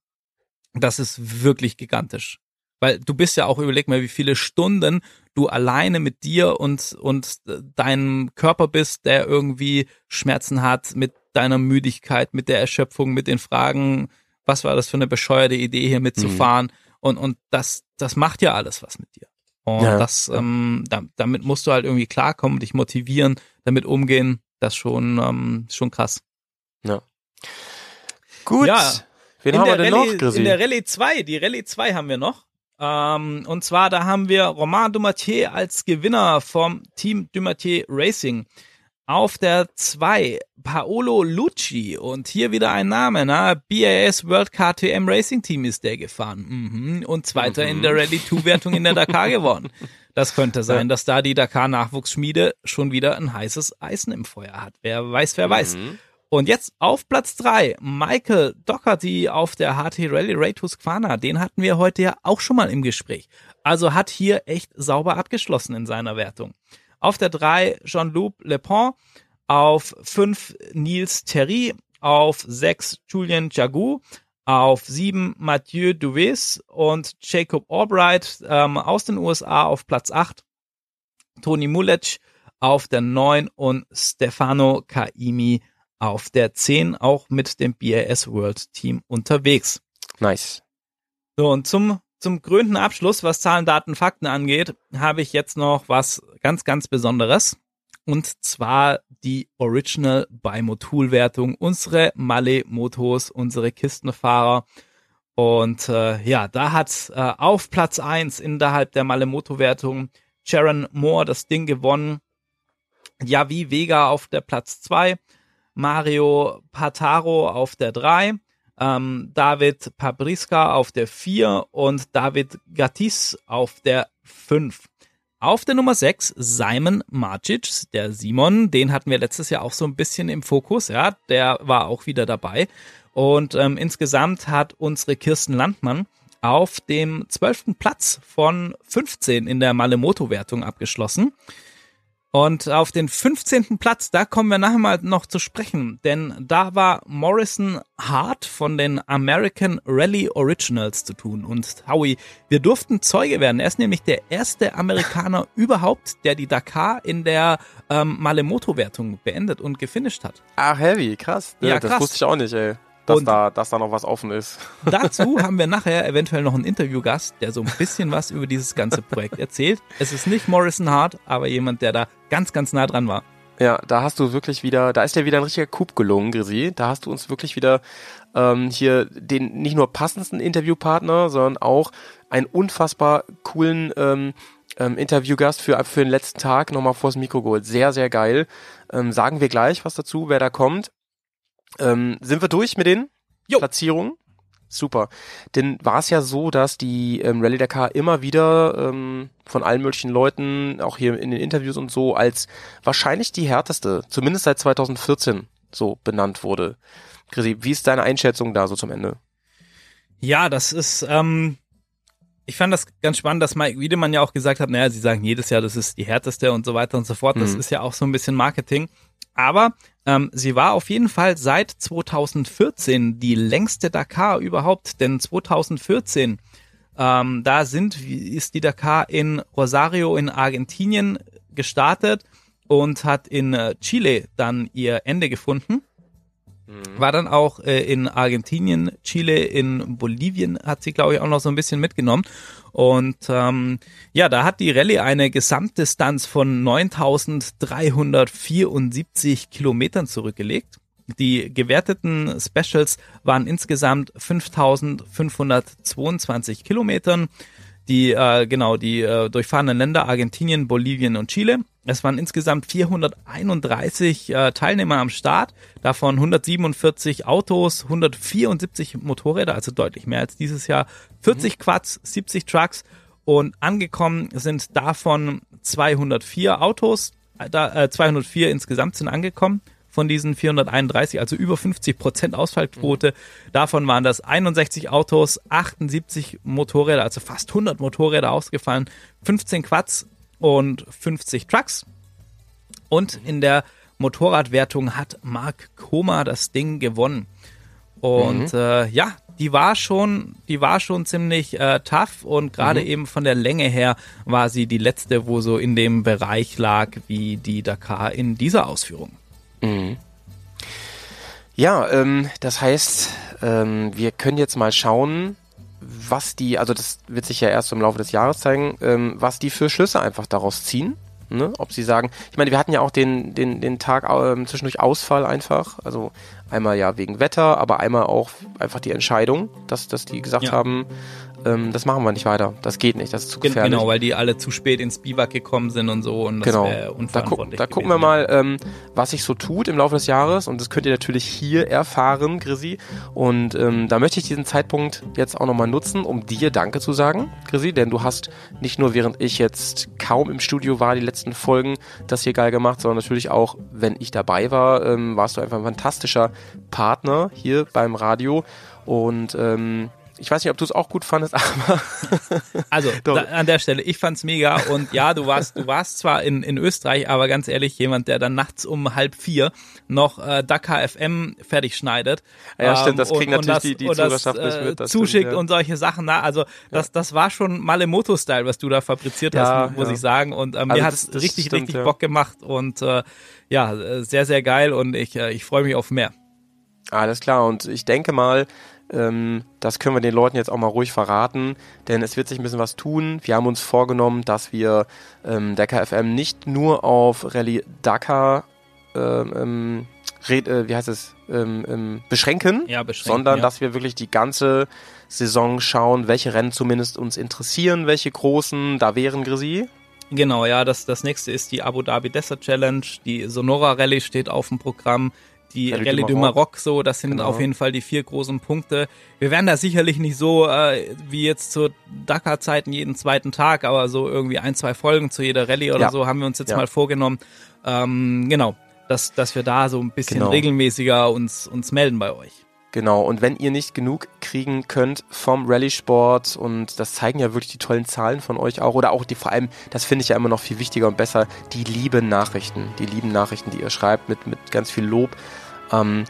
das ist wirklich gigantisch. Weil du bist ja auch, überleg mal, wie viele Stunden du alleine mit dir und, und deinem Körper bist, der irgendwie Schmerzen hat, mit deiner Müdigkeit, mit der Erschöpfung, mit den Fragen, was war das für eine bescheuerte Idee, hier mitzufahren? Mhm. Und, und das, das macht ja alles was mit dir. Und ja. das, ähm, da, damit musst du halt irgendwie klarkommen, dich motivieren, damit umgehen. Das schon, ähm, schon krass. Ja. Gut. Ja. Wen haben wir denn Rallye, noch, Chrissy? In der Rallye 2, die Rallye 2 haben wir noch. Ähm, und zwar, da haben wir Romain Dumatier als Gewinner vom Team Dumatier Racing. Auf der 2 Paolo Lucci und hier wieder ein Name, na, BAS World KTM Racing Team ist der gefahren. Mhm. Und zweiter mhm. in der Rallye 2 Wertung in der Dakar [LAUGHS] geworden. Das könnte sein, dass da die Dakar Nachwuchsschmiede schon wieder ein heißes Eisen im Feuer hat. Wer weiß, wer weiß. Mhm. Und jetzt auf Platz 3 Michael Doherty auf der HT Rally Ray Tusqana. Den hatten wir heute ja auch schon mal im Gespräch. Also hat hier echt sauber abgeschlossen in seiner Wertung. Auf der 3 Jean-Loup Lepont, auf 5 Nils Terry, auf 6 Julien Jagou, auf 7 Mathieu Duves und Jacob Albright ähm, aus den USA auf Platz 8, Toni Mulec auf der 9 und Stefano Kaimi auf der 10, auch mit dem BAS World Team unterwegs. Nice. So, und zum zum grünen Abschluss, was Zahlen, Daten, Fakten angeht, habe ich jetzt noch was ganz, ganz Besonderes. Und zwar die Original by Motul Wertung, unsere Malle Motos, unsere Kistenfahrer. Und äh, ja, da hat äh, auf Platz eins innerhalb der Malle Moto Wertung Sharon Moore das Ding gewonnen. Javi Vega auf der Platz zwei, Mario Pataro auf der drei ähm, David Pabriska auf der 4 und David Gattis auf der 5. Auf der Nummer 6 Simon Marcic, der Simon, den hatten wir letztes Jahr auch so ein bisschen im Fokus, ja, der war auch wieder dabei. Und ähm, insgesamt hat unsere Kirsten Landmann auf dem 12. Platz von 15 in der Malemoto-Wertung abgeschlossen. Und auf den 15. Platz, da kommen wir nachher mal noch zu sprechen, denn da war Morrison Hart von den American Rally Originals zu tun. Und Howie, wir durften Zeuge werden. Er ist nämlich der erste Amerikaner [LAUGHS] überhaupt, der die Dakar in der ähm, Malemoto-Wertung beendet und gefinisht hat. Ach, heavy, krass. Ja, das krass. wusste ich auch nicht, ey dass, und da, dass da noch was offen ist. [LAUGHS] Dazu haben wir nachher eventuell noch einen Interviewgast, der so ein bisschen was über dieses ganze Projekt erzählt. Es ist nicht Morrison Hart, aber jemand, der da ganz, ganz nah dran war. Ja, da hast du wirklich wieder, da ist dir wieder ein richtiger Coup gelungen, Grisi. Da hast du uns wirklich wieder ähm, hier den nicht nur passendsten Interviewpartner, sondern auch einen unfassbar coolen ähm, ähm, Interviewgast für, für den letzten Tag nochmal vors Mikro geholt. Sehr, sehr geil. Ähm, sagen wir gleich was dazu, wer da kommt. Ähm, sind wir durch mit den jo. Platzierungen? Super. Denn war es ja so, dass die ähm, Rallye Dakar immer wieder ähm, von allen möglichen Leuten, auch hier in den Interviews und so, als wahrscheinlich die härteste, zumindest seit 2014 so benannt wurde. Chrissy, wie ist deine Einschätzung da so zum Ende? Ja, das ist, ähm, ich fand das ganz spannend, dass Mike Wiedemann ja auch gesagt hat, naja, sie sagen jedes Jahr, das ist die härteste und so weiter und so fort. Das mhm. ist ja auch so ein bisschen Marketing. Aber ähm, sie war auf jeden Fall seit 2014 die längste Dakar überhaupt, denn 2014 ähm, da sind ist die Dakar in Rosario in Argentinien gestartet und hat in äh, Chile dann ihr Ende gefunden. Mhm. War dann auch äh, in Argentinien, Chile, in Bolivien hat sie, glaube ich, auch noch so ein bisschen mitgenommen. Und ähm, ja, da hat die Rallye eine Gesamtdistanz von 9374 Kilometern zurückgelegt. Die gewerteten Specials waren insgesamt 5522 Kilometern die äh, genau die äh, durchfahrenen Länder Argentinien, Bolivien und Chile. Es waren insgesamt 431 äh, Teilnehmer am Start, davon 147 Autos, 174 Motorräder, also deutlich mehr als dieses Jahr, 40 mhm. Quads, 70 Trucks. Und angekommen sind davon 204 Autos, äh, äh, 204 insgesamt sind angekommen von diesen 431, also über 50 Prozent Ausfallquote. Mhm. Davon waren das 61 Autos, 78 Motorräder, also fast 100 Motorräder ausgefallen, 15 Quads und 50 Trucks. Und mhm. in der Motorradwertung hat Mark Koma das Ding gewonnen. Und mhm. äh, ja, die war schon, die war schon ziemlich äh, tough und gerade mhm. eben von der Länge her war sie die letzte, wo so in dem Bereich lag wie die Dakar in dieser Ausführung. Mhm. Ja, ähm, das heißt, ähm, wir können jetzt mal schauen, was die, also das wird sich ja erst im Laufe des Jahres zeigen, ähm, was die für Schlüsse einfach daraus ziehen. Ne? Ob sie sagen, ich meine, wir hatten ja auch den, den, den Tag ähm, zwischendurch Ausfall einfach, also einmal ja wegen Wetter, aber einmal auch einfach die Entscheidung, dass, dass die gesagt ja. haben, ähm, das machen wir nicht weiter. Das geht nicht, das ist zu gefährlich. Genau, weil die alle zu spät ins Biwak gekommen sind und so und das genau. wäre Da, gu da gucken wir mal, ähm, was sich so tut im Laufe des Jahres und das könnt ihr natürlich hier erfahren, Grisi. Und ähm, da möchte ich diesen Zeitpunkt jetzt auch nochmal nutzen, um dir Danke zu sagen, Grisi, denn du hast nicht nur während ich jetzt kaum im Studio war, die letzten Folgen, das hier geil gemacht, sondern natürlich auch, wenn ich dabei war, ähm, warst du einfach ein fantastischer Partner hier beim Radio und ähm, ich weiß nicht, ob du es auch gut fandest, [LAUGHS] aber. also, [LAUGHS] da, an der Stelle, ich fand's mega und ja, du warst, du warst zwar in, in Österreich, aber ganz ehrlich, jemand, der dann nachts um halb vier noch äh, Dakar FM fertig schneidet. Ja, stimmt, das kriegen und, natürlich und das, die, die Zuhörerschaft nicht mit. Das zuschickt stimmt, ja. und solche Sachen. Na, also, das, das war schon Malemoto-Style, was du da fabriziert hast, muss ich sagen. Und ähm, also mir hat's richtig, stimmt, richtig Bock gemacht und äh, ja, sehr, sehr geil und ich, äh, ich freue mich auf mehr. Alles klar, und ich denke mal, ähm, das können wir den Leuten jetzt auch mal ruhig verraten, denn es wird sich ein bisschen was tun. Wir haben uns vorgenommen, dass wir ähm, Dakar FM nicht nur auf Rallye Dakar ähm, ähm, red, äh, wie heißt es, ähm, ähm, beschränken, ja, beschränken sondern ja. dass wir wirklich die ganze Saison schauen, welche Rennen zumindest uns interessieren, welche großen da wären, Grisi. Genau, ja, das, das nächste ist die Abu Dhabi Desert Challenge. Die Sonora Rallye steht auf dem Programm die Rallye, du Maroc so, das sind genau. auf jeden Fall die vier großen Punkte. Wir werden da sicherlich nicht so äh, wie jetzt zu Dakar-Zeiten jeden zweiten Tag, aber so irgendwie ein, zwei Folgen zu jeder Rallye oder ja. so haben wir uns jetzt ja. mal vorgenommen. Ähm, genau, dass, dass wir da so ein bisschen genau. regelmäßiger uns, uns melden bei euch. Genau, und wenn ihr nicht genug kriegen könnt vom Rallye-Sport, und das zeigen ja wirklich die tollen Zahlen von euch auch, oder auch die vor allem, das finde ich ja immer noch viel wichtiger und besser, die lieben Nachrichten, die lieben Nachrichten, die ihr schreibt mit, mit ganz viel Lob. Ähm,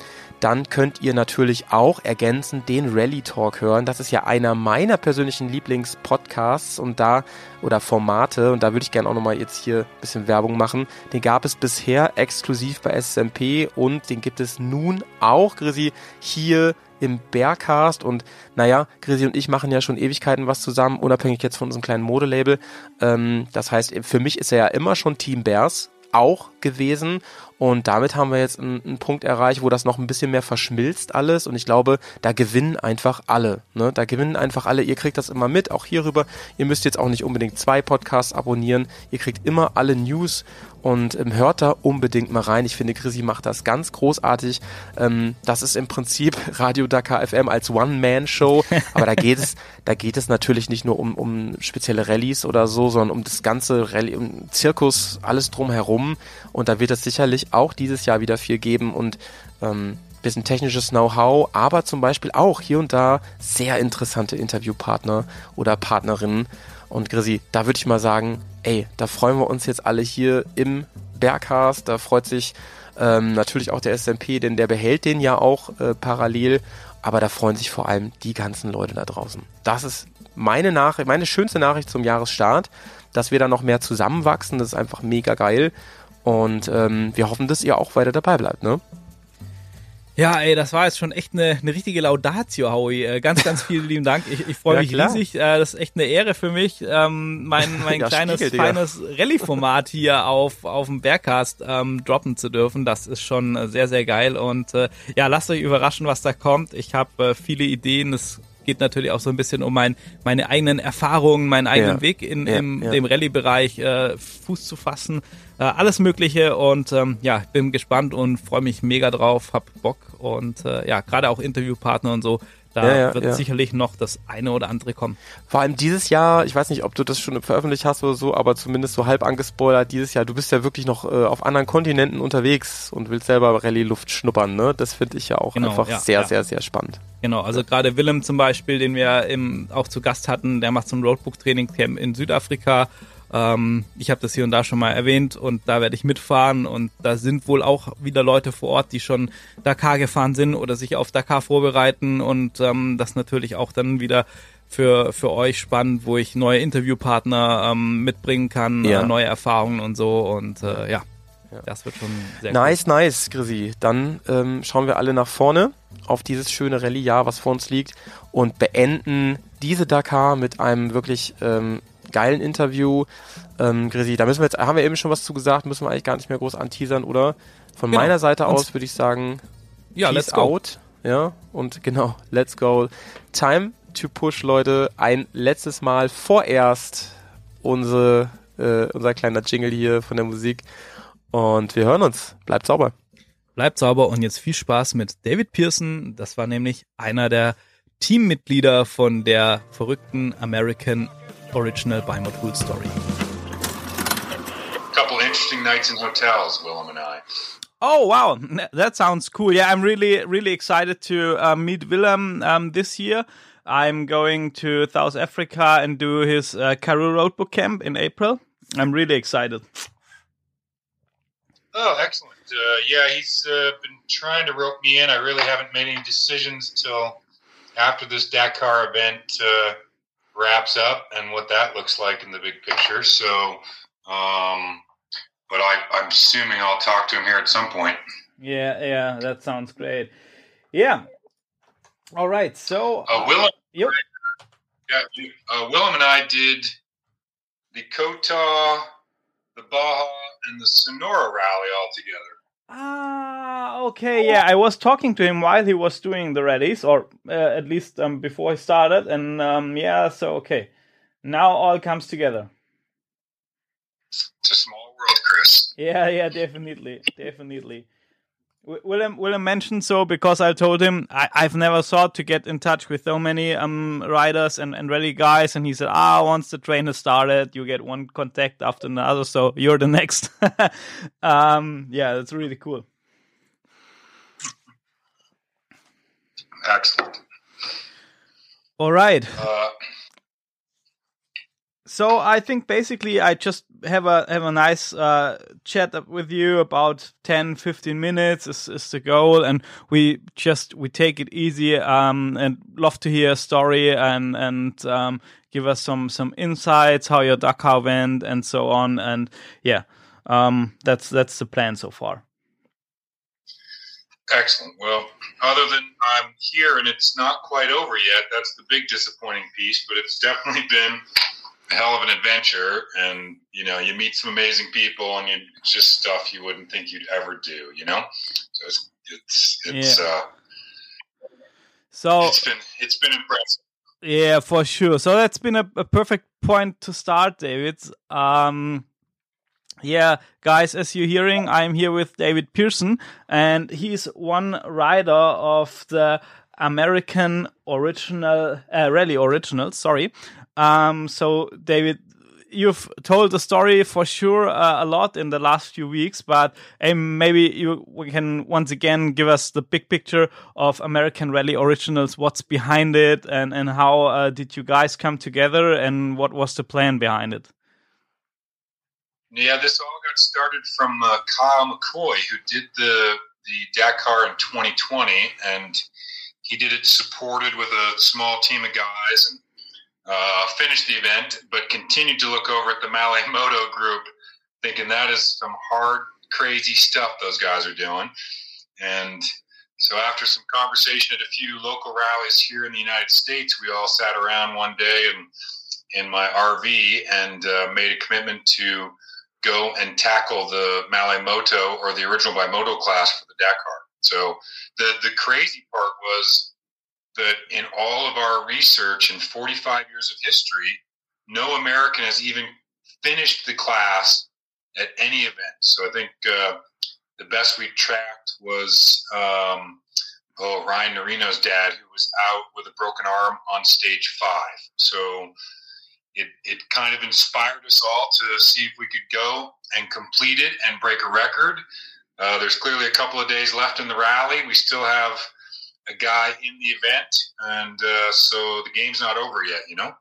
dann könnt ihr natürlich auch ergänzend den Rally Talk hören. Das ist ja einer meiner persönlichen Lieblingspodcasts und da oder Formate und da würde ich gerne auch nochmal jetzt hier ein bisschen Werbung machen. Den gab es bisher exklusiv bei SMP und den gibt es nun auch, Grisi, hier im Bearcast und naja, Grisi und ich machen ja schon Ewigkeiten was zusammen, unabhängig jetzt von unserem kleinen Modelabel. Ähm, das heißt, für mich ist er ja immer schon Team Bears auch gewesen und damit haben wir jetzt einen, einen, Punkt erreicht, wo das noch ein bisschen mehr verschmilzt alles. Und ich glaube, da gewinnen einfach alle. Ne? Da gewinnen einfach alle. Ihr kriegt das immer mit, auch hierüber. Ihr müsst jetzt auch nicht unbedingt zwei Podcasts abonnieren. Ihr kriegt immer alle News und ähm, hört da unbedingt mal rein. Ich finde, Chrissy macht das ganz großartig. Ähm, das ist im Prinzip [LAUGHS] Radio Dakar FM als One-Man-Show. Aber da geht es, da geht es natürlich nicht nur um, um spezielle Rallyes oder so, sondern um das ganze Rallye, um Zirkus, alles drumherum. Und da wird es sicherlich auch dieses Jahr wieder viel geben und ähm, bisschen technisches Know-how, aber zum Beispiel auch hier und da sehr interessante Interviewpartner oder Partnerinnen. Und Grisi, da würde ich mal sagen, ey, da freuen wir uns jetzt alle hier im Berghast. Da freut sich ähm, natürlich auch der SMP, denn der behält den ja auch äh, parallel. Aber da freuen sich vor allem die ganzen Leute da draußen. Das ist meine Nachricht, meine schönste Nachricht zum Jahresstart, dass wir da noch mehr zusammenwachsen. Das ist einfach mega geil. Und ähm, wir hoffen, dass ihr auch weiter dabei bleibt, ne? Ja, ey, das war jetzt schon echt eine, eine richtige Laudatio, Howie. Äh, ganz, ganz [LAUGHS] vielen lieben Dank. Ich, ich freue ja, mich klar. riesig. Äh, das ist echt eine Ehre für mich, ähm, mein, [LAUGHS] mein ja, kleines, Spiegel, feines Rallye-Format hier auf, auf dem Bergcast ähm, droppen zu dürfen. Das ist schon sehr, sehr geil. Und äh, ja, lasst euch überraschen, was da kommt. Ich habe äh, viele Ideen. Es geht natürlich auch so ein bisschen um mein, meine eigenen Erfahrungen, meinen eigenen ja. Weg in, ja, in ja. dem Rallye-Bereich äh, Fuß zu fassen äh, alles Mögliche und ähm, ja, bin gespannt und freue mich mega drauf, hab Bock und äh, ja, gerade auch Interviewpartner und so. Da ja, ja, wird ja. sicherlich noch das eine oder andere kommen. Vor allem dieses Jahr, ich weiß nicht, ob du das schon veröffentlicht hast oder so, aber zumindest so halb angespoilert, dieses Jahr, du bist ja wirklich noch äh, auf anderen Kontinenten unterwegs und willst selber Rallye-Luft schnuppern, ne? Das finde ich ja auch genau, einfach sehr, sehr, sehr spannend. Genau, also gerade Willem zum Beispiel, den wir im, auch zu Gast hatten, der macht so ein Roadbook-Training-Camp in Südafrika ähm, ich habe das hier und da schon mal erwähnt und da werde ich mitfahren und da sind wohl auch wieder Leute vor Ort, die schon Dakar gefahren sind oder sich auf Dakar vorbereiten und ähm, das natürlich auch dann wieder für, für euch spannend, wo ich neue Interviewpartner ähm, mitbringen kann, ja. äh, neue Erfahrungen und so und äh, ja. Ja. Das wird schon sehr Nice, cool. nice, Grisi. Dann ähm, schauen wir alle nach vorne auf dieses schöne Rallye-Jahr, was vor uns liegt und beenden diese Dakar mit einem wirklich ähm, geilen Interview. Ähm, Grisi, da müssen wir jetzt, haben wir eben schon was zu gesagt, müssen wir eigentlich gar nicht mehr groß anteasern, oder? Von genau. meiner Seite aus würde ich sagen, ja, Peace let's go. out. Ja, und genau, let's go. Time to push, Leute. Ein letztes Mal vorerst unsere, äh, unser kleiner Jingle hier von der Musik. Und wir hören uns. Bleibt sauber. Bleibt sauber und jetzt viel Spaß mit David Pearson. Das war nämlich einer der Teammitglieder von der verrückten American Original by Motul Story. A Couple interesting nights in hotels, Willem and I. Oh wow, that sounds cool. Yeah, I'm really really excited to uh, meet Willem um, this year. I'm going to South Africa and do his uh, Karoo Roadbook Camp in April. I'm really excited. Oh, excellent. Uh, yeah, he's uh, been trying to rope me in. I really haven't made any decisions till after this Dakar event uh, wraps up and what that looks like in the big picture. So, um, but I, I'm assuming I'll talk to him here at some point. Yeah, yeah, that sounds great. Yeah. All right. So, uh, Willem, yep. yeah, uh, Willem and I did the Kota, the Baja, and the Sonora rally all together. Ah, okay, yeah. I was talking to him while he was doing the rallies, or uh, at least um, before he started, and um, yeah, so okay, now all comes together. It's a small world, Chris. Yeah, yeah, definitely, definitely. William William mentioned so because I told him I, have never thought to get in touch with so many um, riders and, and rally guys, and he said, "Ah, once the train has started, you get one contact after another, so you're the next." [LAUGHS] um, yeah, that's really cool. Excellent. All right. Uh, so I think basically I just have a have a nice uh, chat with you about 10 15 minutes is, is the goal. And we just we take it easy um, and love to hear a story and and um, give us some some insights how your Dakar went and so on. And yeah um, that's that's the plan so far. Excellent. Well other than I'm here and it's not quite over yet that's the big disappointing piece but it's definitely been a hell of an adventure and you know you meet some amazing people and you, it's just stuff you wouldn't think you'd ever do you know so it's it's it's yeah. uh so it's been it's been impressive yeah for sure so that's been a, a perfect point to start david um yeah, guys, as you're hearing, I'm here with David Pearson, and he's one rider of the American Original uh, Rally Original. Sorry, um, so, David, you've told the story for sure uh, a lot in the last few weeks, but um, maybe you can once again give us the big picture of American Rally Originals, what's behind it, and and how uh, did you guys come together, and what was the plan behind it? Yeah, this all got started from uh, Kyle McCoy, who did the the Dakar in 2020, and he did it supported with a small team of guys and uh, finished the event, but continued to look over at the Malay [LAUGHS] Moto group, thinking that is some hard, crazy stuff those guys are doing. And so, after some conversation at a few local rallies here in the United States, we all sat around one day and in my RV and uh, made a commitment to go and tackle the Malay Moto or the original by Moto class for the Dakar. So the the crazy part was that in all of our research in 45 years of history, no American has even finished the class at any event. So I think uh, the best we tracked was um, oh Ryan Norino's dad, who was out with a broken arm on stage five. So it it kind of inspired us all to see if we could go and complete it and break a record. Uh, there's clearly a couple of days left in the rally. We still have a guy in the event, and uh, so the game's not over yet. You know.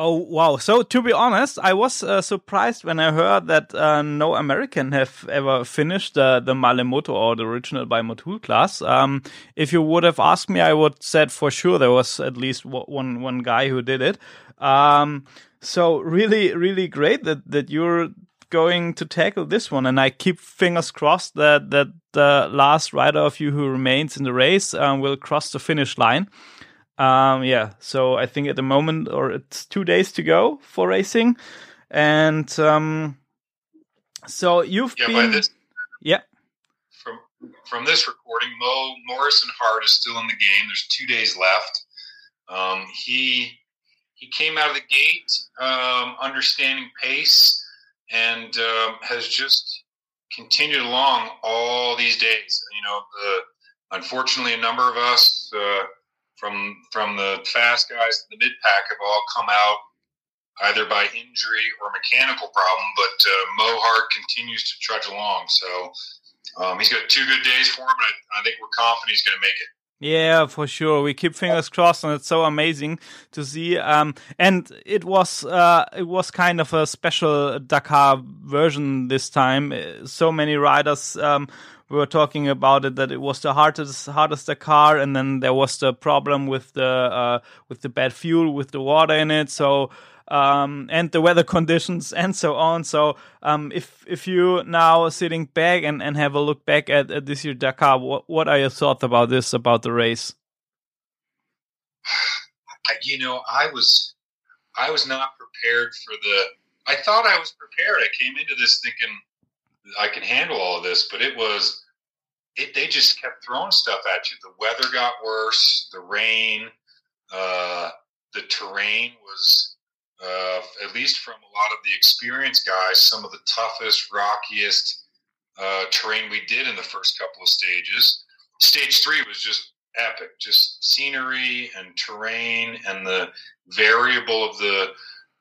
Oh wow! So to be honest, I was uh, surprised when I heard that uh, no American have ever finished uh, the Malemoto or the original by Motul class. Um, if you would have asked me, I would said for sure there was at least one one guy who did it. Um, so really, really great that that you're going to tackle this one, and I keep fingers crossed that that the last rider of you who remains in the race um, will cross the finish line. Um, yeah, so I think at the moment, or it's two days to go for racing, and um, so you've yeah, been, this, yeah. From from this recording, Mo Morrison Hart is still in the game. There's two days left. Um, he he came out of the gate um, understanding pace and um, has just continued along all these days. You know, the unfortunately a number of us uh, from from the fast guys to the mid pack have all come out either by injury or mechanical problem. But uh, Mo Hart continues to trudge along. So um, he's got two good days for him, and I, I think we're confident he's going to make it. Yeah, for sure. We keep fingers crossed, and it's so amazing to see. Um, and it was uh, it was kind of a special Dakar version this time. So many riders um, were talking about it that it was the hardest hardest Dakar, and then there was the problem with the uh, with the bad fuel with the water in it. So um, and the weather [LAUGHS] conditions and so on. So um, if if you now sitting back and, and have a look back at, at this year Dakar, what what are your thoughts about this about the race? You know, I was I was not prepared for the. I thought I was prepared. I came into this thinking I can handle all of this, but it was. It, they just kept throwing stuff at you. The weather got worse. The rain, uh, the terrain was uh, at least from a lot of the experienced guys, some of the toughest, rockiest uh, terrain we did in the first couple of stages. Stage three was just epic, just scenery and terrain and the variable of the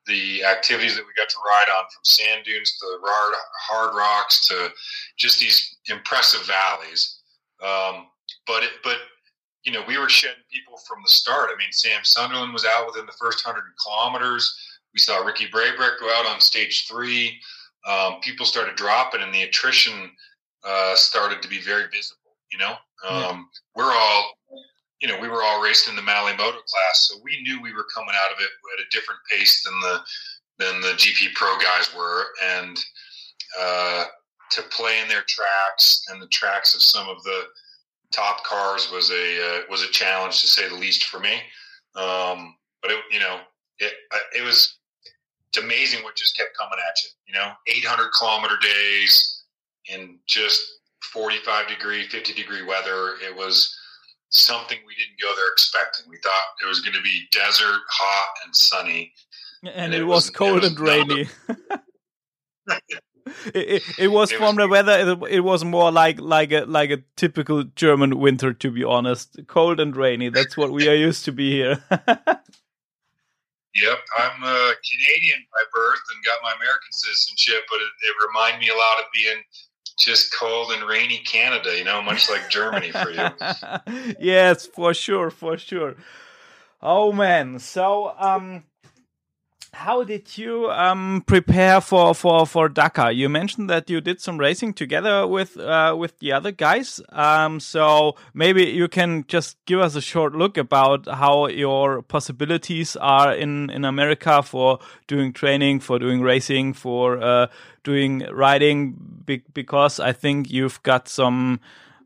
the activities that we got to ride on from sand dunes to hard, hard rocks to just these impressive valleys. Um, but it, but you know, we were shedding people from the start. I mean, Sam Sunderland was out within the first hundred kilometers. We saw Ricky Braybrick go out on stage three. Um, people started dropping, and the attrition uh, started to be very visible. You know, um, yeah. we're all, you know, we were all racing in the Malle Moto class, so we knew we were coming out of it at a different pace than the than the GP Pro guys were, and uh, to play in their tracks and the tracks of some of the top cars was a uh, was a challenge to say the least for me. Um, but it, you know, it it was it's amazing what just kept coming at you. You know, 800 kilometer days in just 45 degree, 50 degree weather. It was something we didn't go there expecting. We thought it was going to be desert, hot, and sunny. And, and it, was, cold it was and rainy. [LAUGHS] it, it, it, was it from was, the weather. It, was more like like a like a typical German winter, to be honest. Cold and rainy. That's what we are used to be here. [LAUGHS] Yep, I'm a Canadian by birth and got my American citizenship, but it, it reminded me a lot of being just cold and rainy Canada, you know, much like Germany for you. [LAUGHS] yes, for sure, for sure. Oh man, so um how did you um, prepare for, for, for Dakar? You mentioned that you did some racing together with uh, with the other guys. Um, so maybe you can just give us a short look about how your possibilities are in, in America for doing training, for doing racing, for uh, doing riding. Because I think you've got some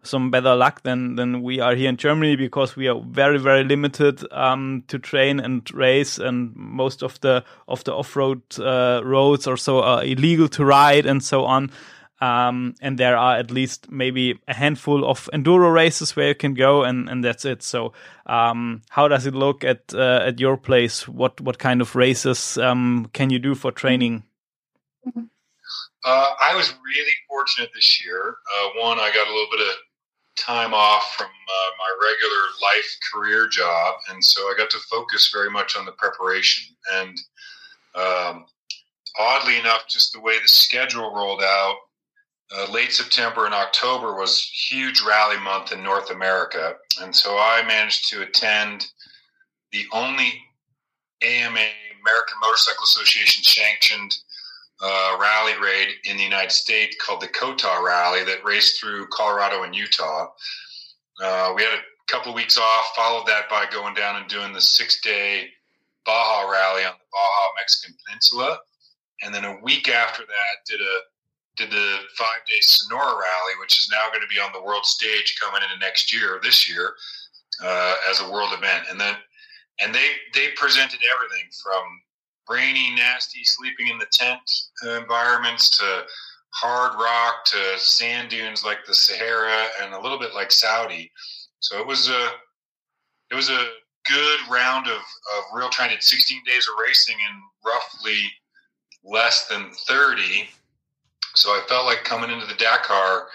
some better luck than than we are here in Germany because we are very very limited um, to train and race, and most of the of the off road uh, roads or so are illegal to ride and so on. Um, and there are at least maybe a handful of enduro races where you can go, and, and that's it. So, um, how does it look at uh, at your place? What what kind of races um, can you do for training? Uh, I was really fortunate this year. Uh, one, I got a little bit of time off from uh, my regular life career job, and so I got to focus very much on the preparation. And um, oddly enough, just the way the schedule rolled out, uh, late September and October was huge rally month in North America, and so I managed to attend the only AMA American Motorcycle Association sanctioned uh, rally raid in the United States called the COTA Rally that raced through Colorado and Utah. Uh, we had a couple of weeks off, followed that by going down and doing the six day Baja Rally on the Baja Mexican Peninsula. And then a week after that, did a did the five day Sonora Rally, which is now going to be on the world stage coming into next year, this year, uh, as a world event. And then and they they presented everything from rainy, nasty, sleeping in the tent uh, environments to hard rock to sand dunes like the Sahara and a little bit like Saudi. So it was a it was a good round of, of real trying. Did 16 days of racing in roughly less than 30. So I felt like coming into the Dakar,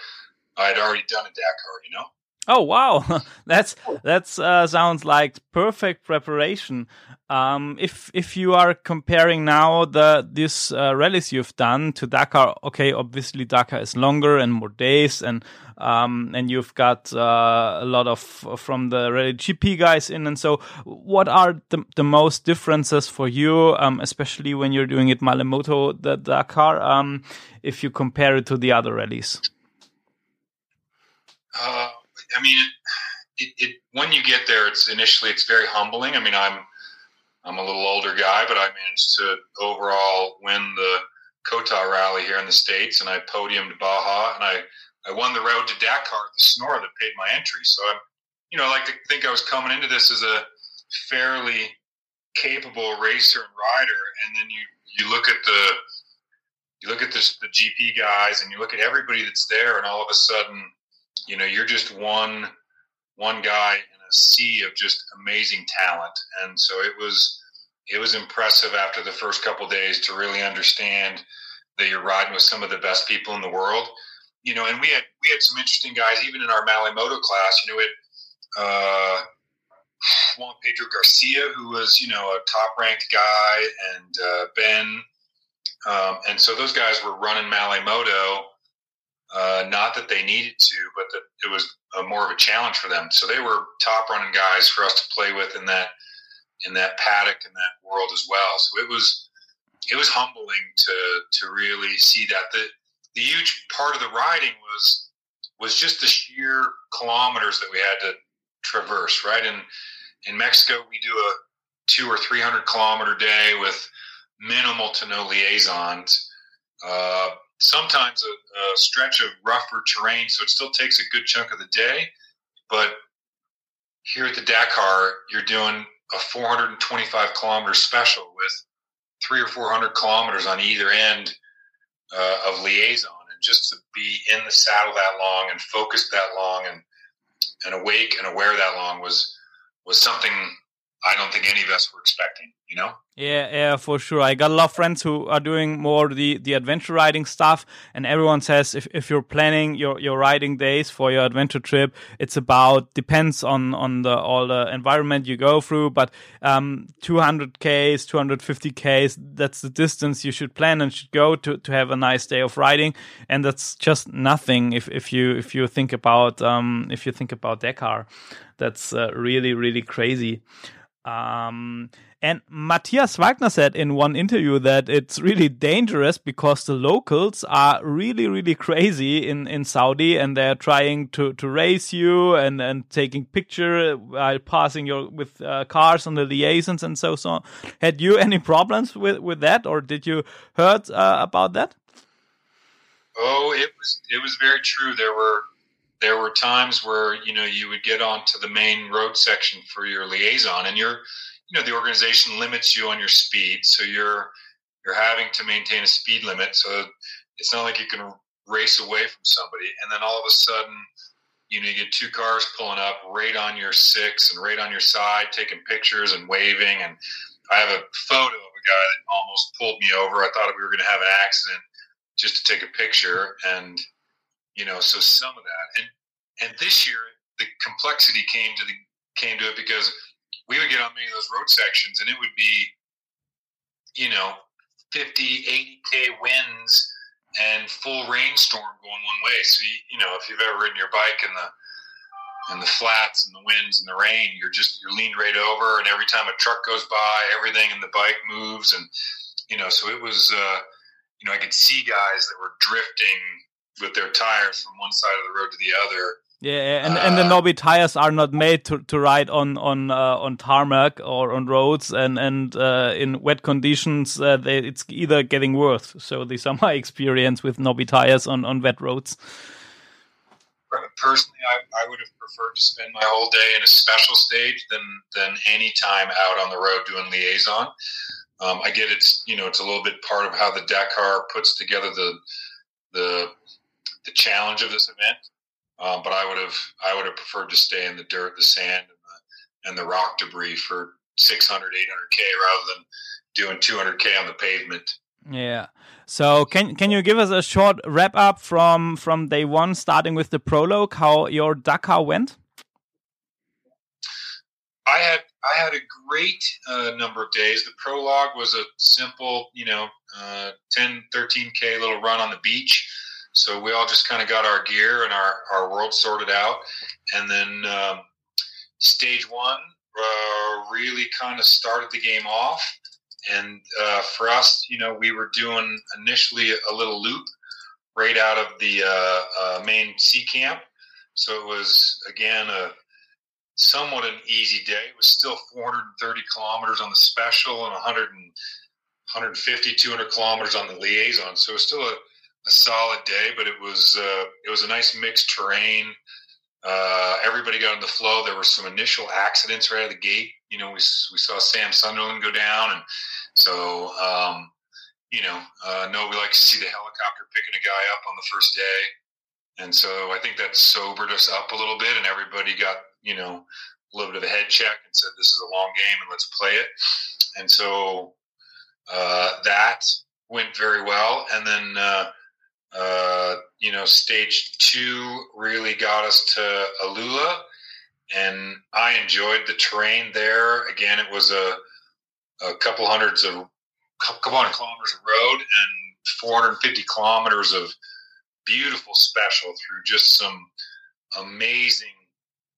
I'd already done a Dakar, you know. Oh wow, [LAUGHS] that's that's uh, sounds like perfect preparation. Um, if if you are comparing now the this uh, rallies you've done to Dakar, okay, obviously Dakar is longer and more days, and um, and you've got uh, a lot of from the Rally GP guys in, and so what are the the most differences for you, um, especially when you're doing it Malemoto the Dakar, um, if you compare it to the other rallies? Uh, I mean, it, it, when you get there, it's initially it's very humbling. I mean, I'm I'm a little older guy, but I managed to overall win the Kota rally here in the states, and I podiumed Baja, and I I won the road to Dakar, the Sonora that paid my entry. So I'm, you know, I like to think I was coming into this as a fairly capable racer and rider, and then you you look at the you look at the GP guys, and you look at everybody that's there, and all of a sudden you know you're just one one guy in a sea of just amazing talent and so it was it was impressive after the first couple days to really understand that you're riding with some of the best people in the world you know and we had we had some interesting guys even in our Malle Moto class you know it uh Juan Pedro Garcia, who was, you know, a top ranked guy, and uh, Ben. Um, and so those guys were running Malle Moto uh, not that they needed to, but that it was more of a challenge for them. So they were top running guys for us to play with in that in that paddock in that world as well. So it was it was humbling to to really see that. The the huge part of the riding was was just the sheer kilometers that we had to traverse. Right in in Mexico, we do a two or three hundred kilometer day with minimal to no liaisons. Uh, sometimes a, a, stretch of rougher terrain, so it still takes a good chunk of the day. But here at the Dakar, you're doing a 425 kilometer special with three or 400 kilometers on either end uh, of liaison. And just to be in the saddle that long and focused that long and, and awake and aware that long was, was something I don't think any of us were expecting, you know? Yeah, yeah, for sure. I got a lot of friends who are doing more the, the adventure riding stuff, and everyone says if, if you're planning your, your riding days for your adventure trip, it's about depends on on the all the environment you go through, but um, 200 k's, 250 k's, that's the distance you should plan and should go to, to have a nice day of riding, and that's just nothing if, if you if you think about um, if you think about Dakar, that's uh, really really crazy. Um, and Matthias Wagner said in one interview that it's really dangerous because the locals are really, really crazy in, in Saudi and they're trying to, to race you and, and taking picture while passing your with uh, cars on the liaisons and so on. Had you any problems with, with that or did you heard uh, about that? Oh, it was it was very true. There were there were times where you know you would get onto the main road section for your liaison and you're you know the organization limits you on your speed, so you're you're having to maintain a speed limit. So it's not like you can race away from somebody, and then all of a sudden, you know, you get two cars pulling up right on your six and right on your side, taking pictures and waving. And I have a photo of a guy that almost pulled me over. I thought we were going to have an accident just to take a picture, and you know, so some of that. And and this year, the complexity came to the came to it because we would get on many of those road sections and it would be, you know, 50, 80K winds and full rainstorm going one way. So, you, you know, if you've ever ridden your bike in the, and the flats and the winds and the rain, you're just, you're leaned right over. And every time a truck goes by, everything in the bike moves. And, you know, so it was, uh, you know, I could see guys that were drifting with their tires from one side of the road to the other yeah, and, uh, and the uh, Nobby tires are not made to, to ride on on uh, on tarmac or on roads, and and uh, in wet conditions, uh, they, it's either getting worse. So [LAUGHS] these are my experience with Nobby tires on, on wet roads. Personally, I, I would have preferred to spend my whole day in a special stage than than any time out on the road doing liaison. Um, I get it's you know it's a little bit part of how the Dakar puts together the the the challenge of this event um, but I would have I would have preferred to stay in the dirt, the sand, and and the rock debris for 600, 800k rather than doing 200k on the pavement. Yeah. So can can you give us a short wrap up from from day one, starting with the prologue, how your Dakar went? I had I had a great uh, number of days. The prologue was a simple, you know, uh, 10, 13K little run on the beach. So we all just kind of got our gear and our, our world sorted out. And then um, stage one uh, really kind of started the game off. And uh, for us, you know, we were doing initially a little loop right out of the uh, uh, main sea camp. So it was, again, a somewhat an easy day. It was still 430 kilometers on the special and 100 and 150, 200 kilometers on the liaison. So it was still a, a solid day, but it was uh, it was a nice mixed terrain. Uh, everybody got in the flow. There were some initial accidents right out of the gate. You know, we, we saw Sam Sunderland go down, and so um, you know, uh, no, we like to see the helicopter picking a guy up on the first day, and so I think that sobered us up a little bit, and everybody got you know, a little bit of a head check and said, this is a long game and let's play it. And so uh, that went very well. And then, uh, you know, stage two really got us to Alula. And I enjoyed the terrain there. Again, it was a, a couple hundreds of, couple hundred kilometers of road and 450 kilometers of beautiful special through just some amazing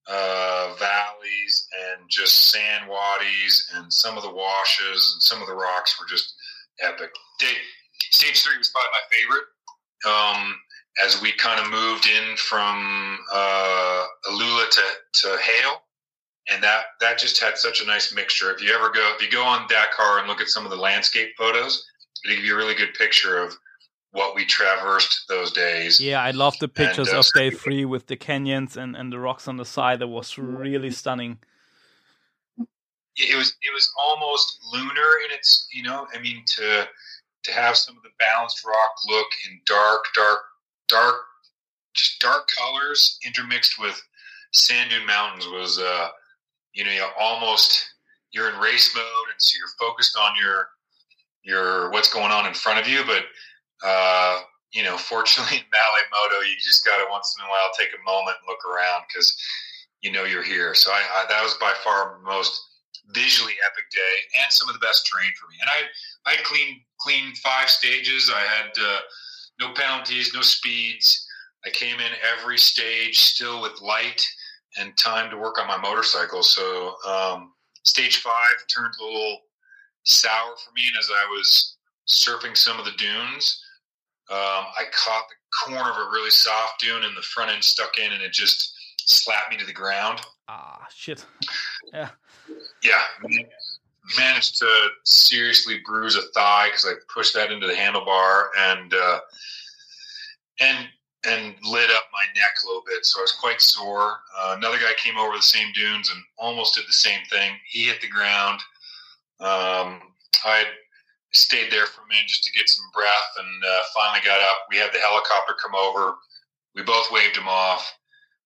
uh, valleys and just sand wadis and some of the washes and some of the rocks were just epic. Day, stage three was probably my favorite. Um, as we kind of moved in from uh, Alula to, to Hale, and that that just had such a nice mixture. If you ever go, if you go on Dakar and look at some of the landscape photos, it'll give you a really good picture of what we traversed those days. Yeah, I love the pictures and, uh, of day three with the canyons and, and the rocks on the side. That was really stunning. It was it was almost lunar in its you know I mean to to have some of the balanced rock look in dark dark dark just dark colors intermixed with sand dune mountains was uh you know you almost you're in race mode and so you're focused on your your what's going on in front of you but uh, you know, [LAUGHS] fortunately in Moto, you just got to once in a while take a moment and look around because you know you're here. So I, I, that was by far most visually epic day and some of the best terrain for me. And I I cleaned clean five stages. I had uh, no penalties, no speeds. I came in every stage still with light and time to work on my motorcycle. So um, stage five turned a little sour for me, and as I was surfing some of the dunes, um, I caught the corner of a really soft dune and the front end stuck in and it just slapped me to the ground. Ah, shit. Yeah. Yeah. Managed to seriously bruise a thigh because I pushed that into the handlebar and, uh, and, and lit up my neck a little bit. So I was quite sore. Uh, another guy came over the same dunes and almost did the same thing. He hit the ground. Um, I stayed there for a minute just to get some breath and uh, finally got up. We had the helicopter come over. We both waved him off.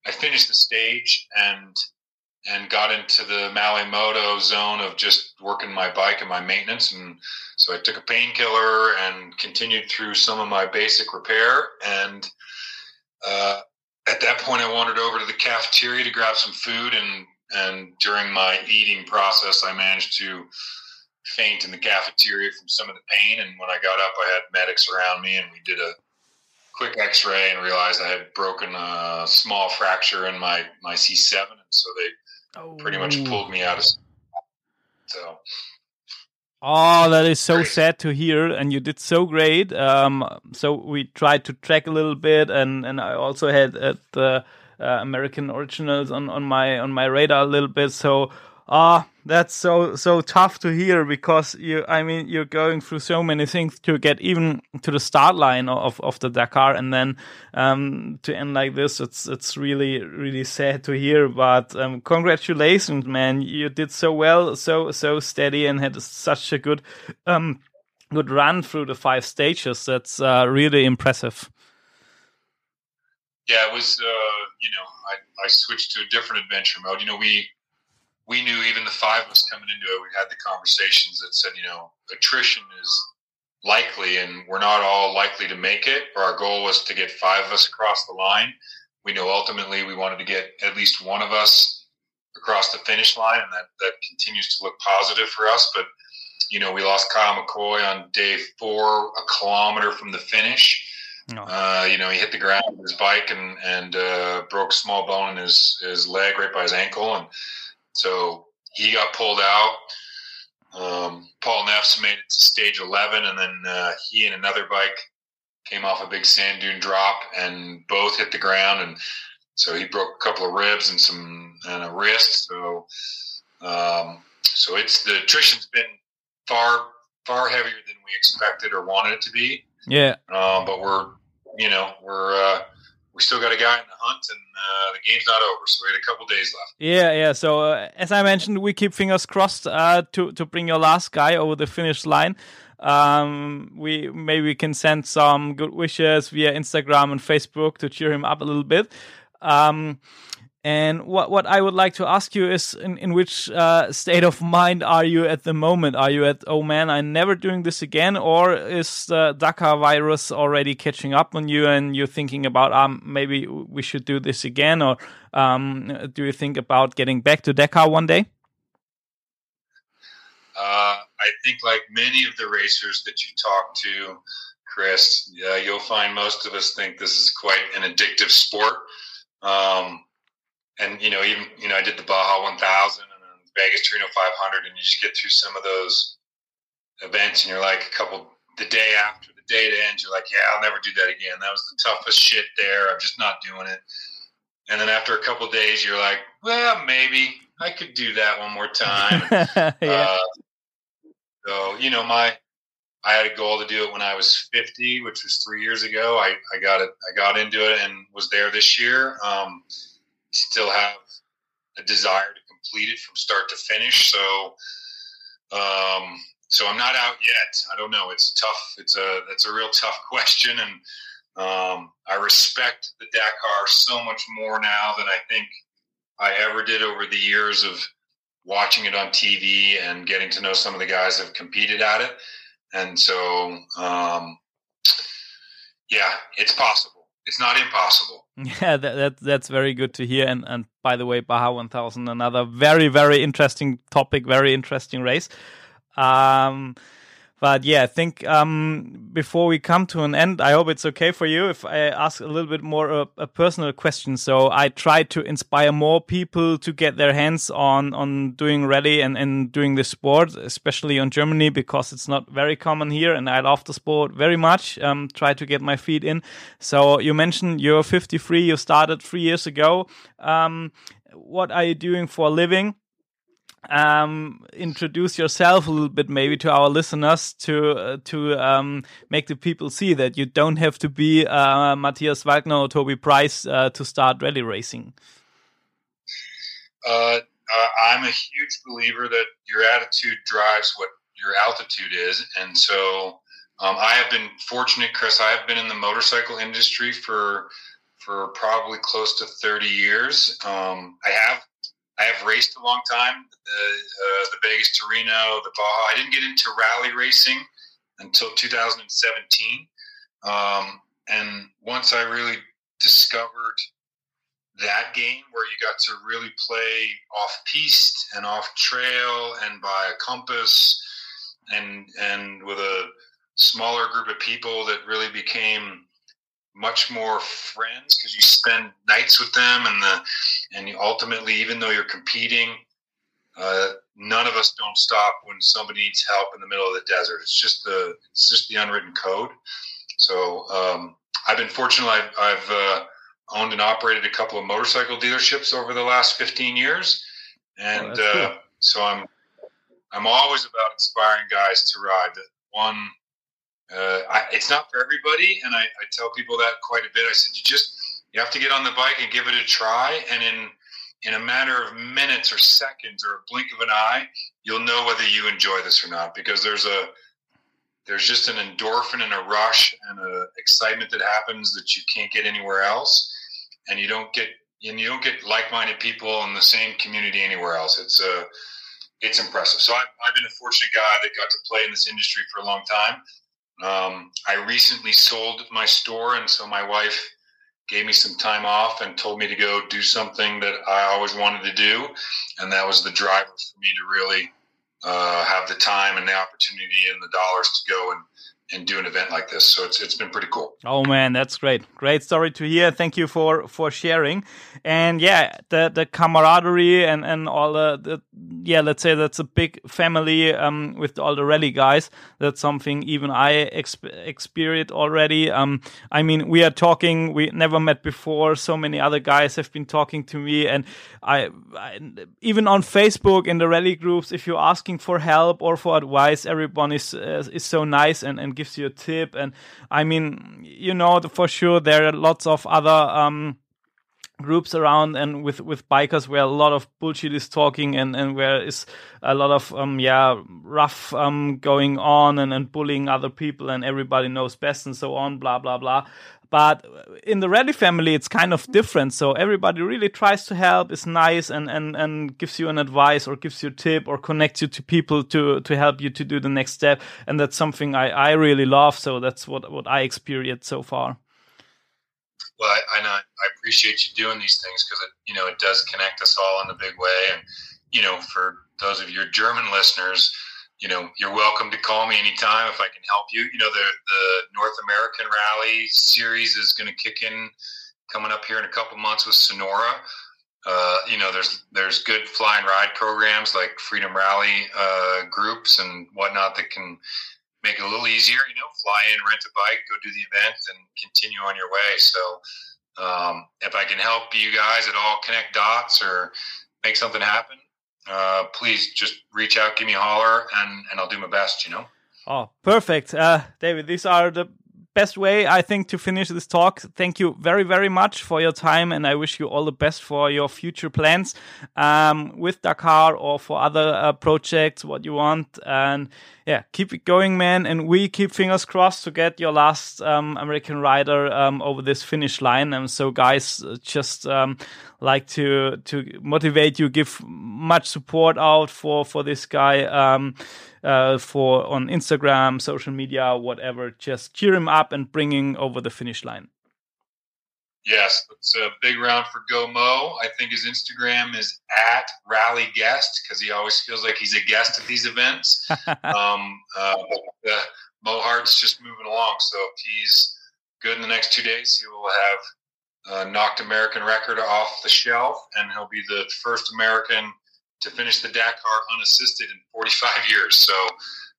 I finished the stage and and got into the Malay Moto zone of just working my bike and my maintenance. And so I took a painkiller and continued through some of my basic repair. And uh, at that point, I wandered over to the cafeteria to grab some food. And and during my eating process, I managed to faint in the cafeteria from some of the pain. And when I got up, I had medics around me, and we did a quick X-ray and realized I had broken a small fracture in my my C7, and so they oh. pretty much oh. pulled me out of. So. Oh, that is so sad to hear, and you did so great. Um, so we tried to track a little bit, and and I also had uh, the uh, American originals on on my on my radar a little bit. So Ah, that's so so tough to hear because you I mean you're going through so many things to get even to the start line of of the Dakar and then um, to end like this it's it's really really sad to hear but um, congratulations man. You did so well so so steady and had such a good um good run through the five stages. That's uh, really impressive. Yeah it was uh, you know I, I switched to a different adventure mode. You know we we knew even the five of us coming into it, we had the conversations that said, you know, attrition is likely and we're not all likely to make it. Our goal was to get five of us across the line. We know ultimately we wanted to get at least one of us across the finish line, and that, that continues to look positive for us. But, you know, we lost Kyle McCoy on day four, a kilometer from the finish. No. Uh, you know, he hit the ground with his bike and, and uh, broke a small bone in his, his leg right by his ankle. And so he got pulled out. Um, Paul Neffs made it to stage 11, and then uh, he and another bike came off a big sand dune drop and both hit the ground. And so he broke a couple of ribs and some and a wrist. So, um, so it's the attrition's been far far heavier than we expected or wanted it to be. Yeah. Um, but we're you know we're uh, we still got a guy in the hunt, and uh, the game's not over. So we had a couple days left. Yeah, yeah. So uh, as I mentioned, we keep fingers crossed uh, to to bring your last guy over the finish line. Um, we maybe we can send some good wishes via Instagram and Facebook to cheer him up a little bit. Um, and what what I would like to ask you is, in, in which uh, state of mind are you at the moment? Are you at oh man, I'm never doing this again, or is the Dakar virus already catching up on you, and you're thinking about um maybe we should do this again, or um do you think about getting back to Dakar one day? Uh, I think like many of the racers that you talk to, Chris, yeah, you'll find most of us think this is quite an addictive sport. Um, and you know, even you know, I did the Baja 1000 and then Vegas Torino 500, and you just get through some of those events, and you're like a couple the day after the day to end, you're like, yeah, I'll never do that again. That was the toughest shit there. I'm just not doing it. And then after a couple days, you're like, well, maybe I could do that one more time. [LAUGHS] yeah. uh, so you know, my I had a goal to do it when I was 50, which was three years ago. I, I got it. I got into it and was there this year. Um, still have a desire to complete it from start to finish. So, um, so I'm not out yet. I don't know. It's a tough. It's a that's a real tough [LAUGHS] question, and um, I respect the Dakar so much more now than I think I ever did over the years of watching it on TV and getting to know some of the guys that have competed at it. And so, um, yeah, it's possible. It's not impossible. [LAUGHS] Yeah, that, that that's very good to hear. And and by the way, Baja 1000, another very very interesting topic, very interesting race. Um, but yeah, I think um, before we come to an end, I hope it's okay for you if I ask a little bit more uh, a personal question. So I try to inspire more people to get their hands on on doing rally and, and doing the sport, especially on Germany because it's not very common here, and I love the sport very much. Um, try to get my feet in. So you mentioned you're 53. You started three years ago. Um, what are you doing for a living? Um, introduce yourself a little bit, maybe to our listeners, to uh, to um, make the people see that you don't have to be uh, Matthias Wagner or Toby Price uh, to start rally racing. Uh, uh, I'm a huge believer that your attitude drives what your altitude is, and so um, I have been fortunate, Chris. I have been in the motorcycle industry for for probably close to 30 years. Um, I have I have raced a long time, the, uh, the Vegas Torino, the Baja. I didn't get into rally racing until 2017. Um, and once I really discovered that game where you got to really play off piste and off trail and by a compass and and with a smaller group of people that really became much more friends because you spend nights with them and the and ultimately even though you're competing uh, none of us don't stop when somebody needs help in the middle of the desert. It's just the it's just the unwritten code. So um, i've been fortunate. I've, I've uh, owned and operated a couple of motorcycle dealerships over the last 15 years. And oh, uh, so i'm i'm always about inspiring guys to ride. One uh, I, it's not for everybody, and I, I tell people that quite a bit. I said you just you have to get on the bike and give it a try, and in in a matter of minutes or seconds or a blink of an eye, you'll know whether you enjoy this or not. Because there's a there's just an endorphin and a rush and a excitement that happens that you can't get anywhere else, and you don't get and you don't get like-minded people in the same community anywhere else. It's uh, it's impressive. So I've, I've been a fortunate guy that got to play in this industry for a long time. Um, I recently sold my store, and so my wife gave me some time off and told me to go do something that I always wanted to do, and that was the driver for me to really uh, have the time and the opportunity and the dollars to go and and do an event like this. So it's it's been pretty cool. Oh man, that's great. Great story to hear. Thank you for for sharing. And yeah, the the camaraderie and and all the, the yeah, let's say that's a big family um with all the rally guys. That's something even I exp experienced already. Um I mean, we are talking we never met before. So many other guys have been talking to me and I, I even on Facebook in the rally groups if you're asking for help or for advice, everyone is uh, is so nice and and gives you a tip. And I mean, you know, for sure there are lots of other um, groups around and with with bikers where a lot of bullshit is talking and and where is a lot of um yeah rough um going on and and bullying other people and everybody knows best and so on blah blah blah but in the Rally family, it's kind of different. So everybody really tries to help, is nice, and and and gives you an advice or gives you a tip or connects you to people to to help you to do the next step. And that's something I I really love. So that's what what I experienced so far. Well, I, I, I appreciate you doing these things because it you know it does connect us all in a big way. And you know, for those of your German listeners you know, you're welcome to call me anytime if I can help you. You know, the the North American Rally series is going to kick in coming up here in a couple months with Sonora. Uh, you know, there's there's good fly and ride programs like Freedom Rally uh, groups and whatnot that can make it a little easier. You know, fly in, rent a bike, go do the event, and continue on your way. So, um, if I can help you guys at all connect dots or make something happen, uh, please just reach out, give me a holler, and and I'll do my best. You know. Oh, perfect, uh, David. These are the best way I think to finish this talk. Thank you very very much for your time, and I wish you all the best for your future plans um, with Dakar or for other uh, projects. What you want, and yeah, keep it going, man. And we keep fingers crossed to get your last um, American rider um, over this finish line. And so, guys, uh, just um, like to to motivate you, give much support out for for this guy. Uh, for on Instagram, social media, whatever. Just cheer him up and bring him over the finish line. Yes, it's a big round for Go Mo. I think his Instagram is at Rally Guest because he always feels like he's a guest at these events. [LAUGHS] um, uh, but uh, Mo Hart's just moving along, so if he's good in the next two days, he will have uh, knocked American record off the shelf, and he'll be the first American to finish the Dakar unassisted in 45 years. So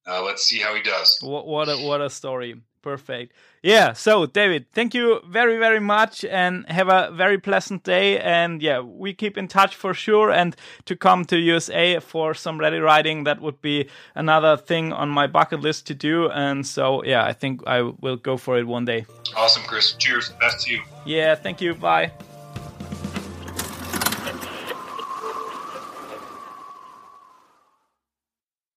uh, let's see how he does. What, what a what a story! Perfect. Yeah. So David, thank you very very much, and have a very pleasant day. And yeah, we keep in touch for sure. And to come to USA for some rally riding, that would be another thing on my bucket list to do. And so yeah, I think I will go for it one day. Awesome, Chris. Cheers. Best to you. Yeah. Thank you. Bye.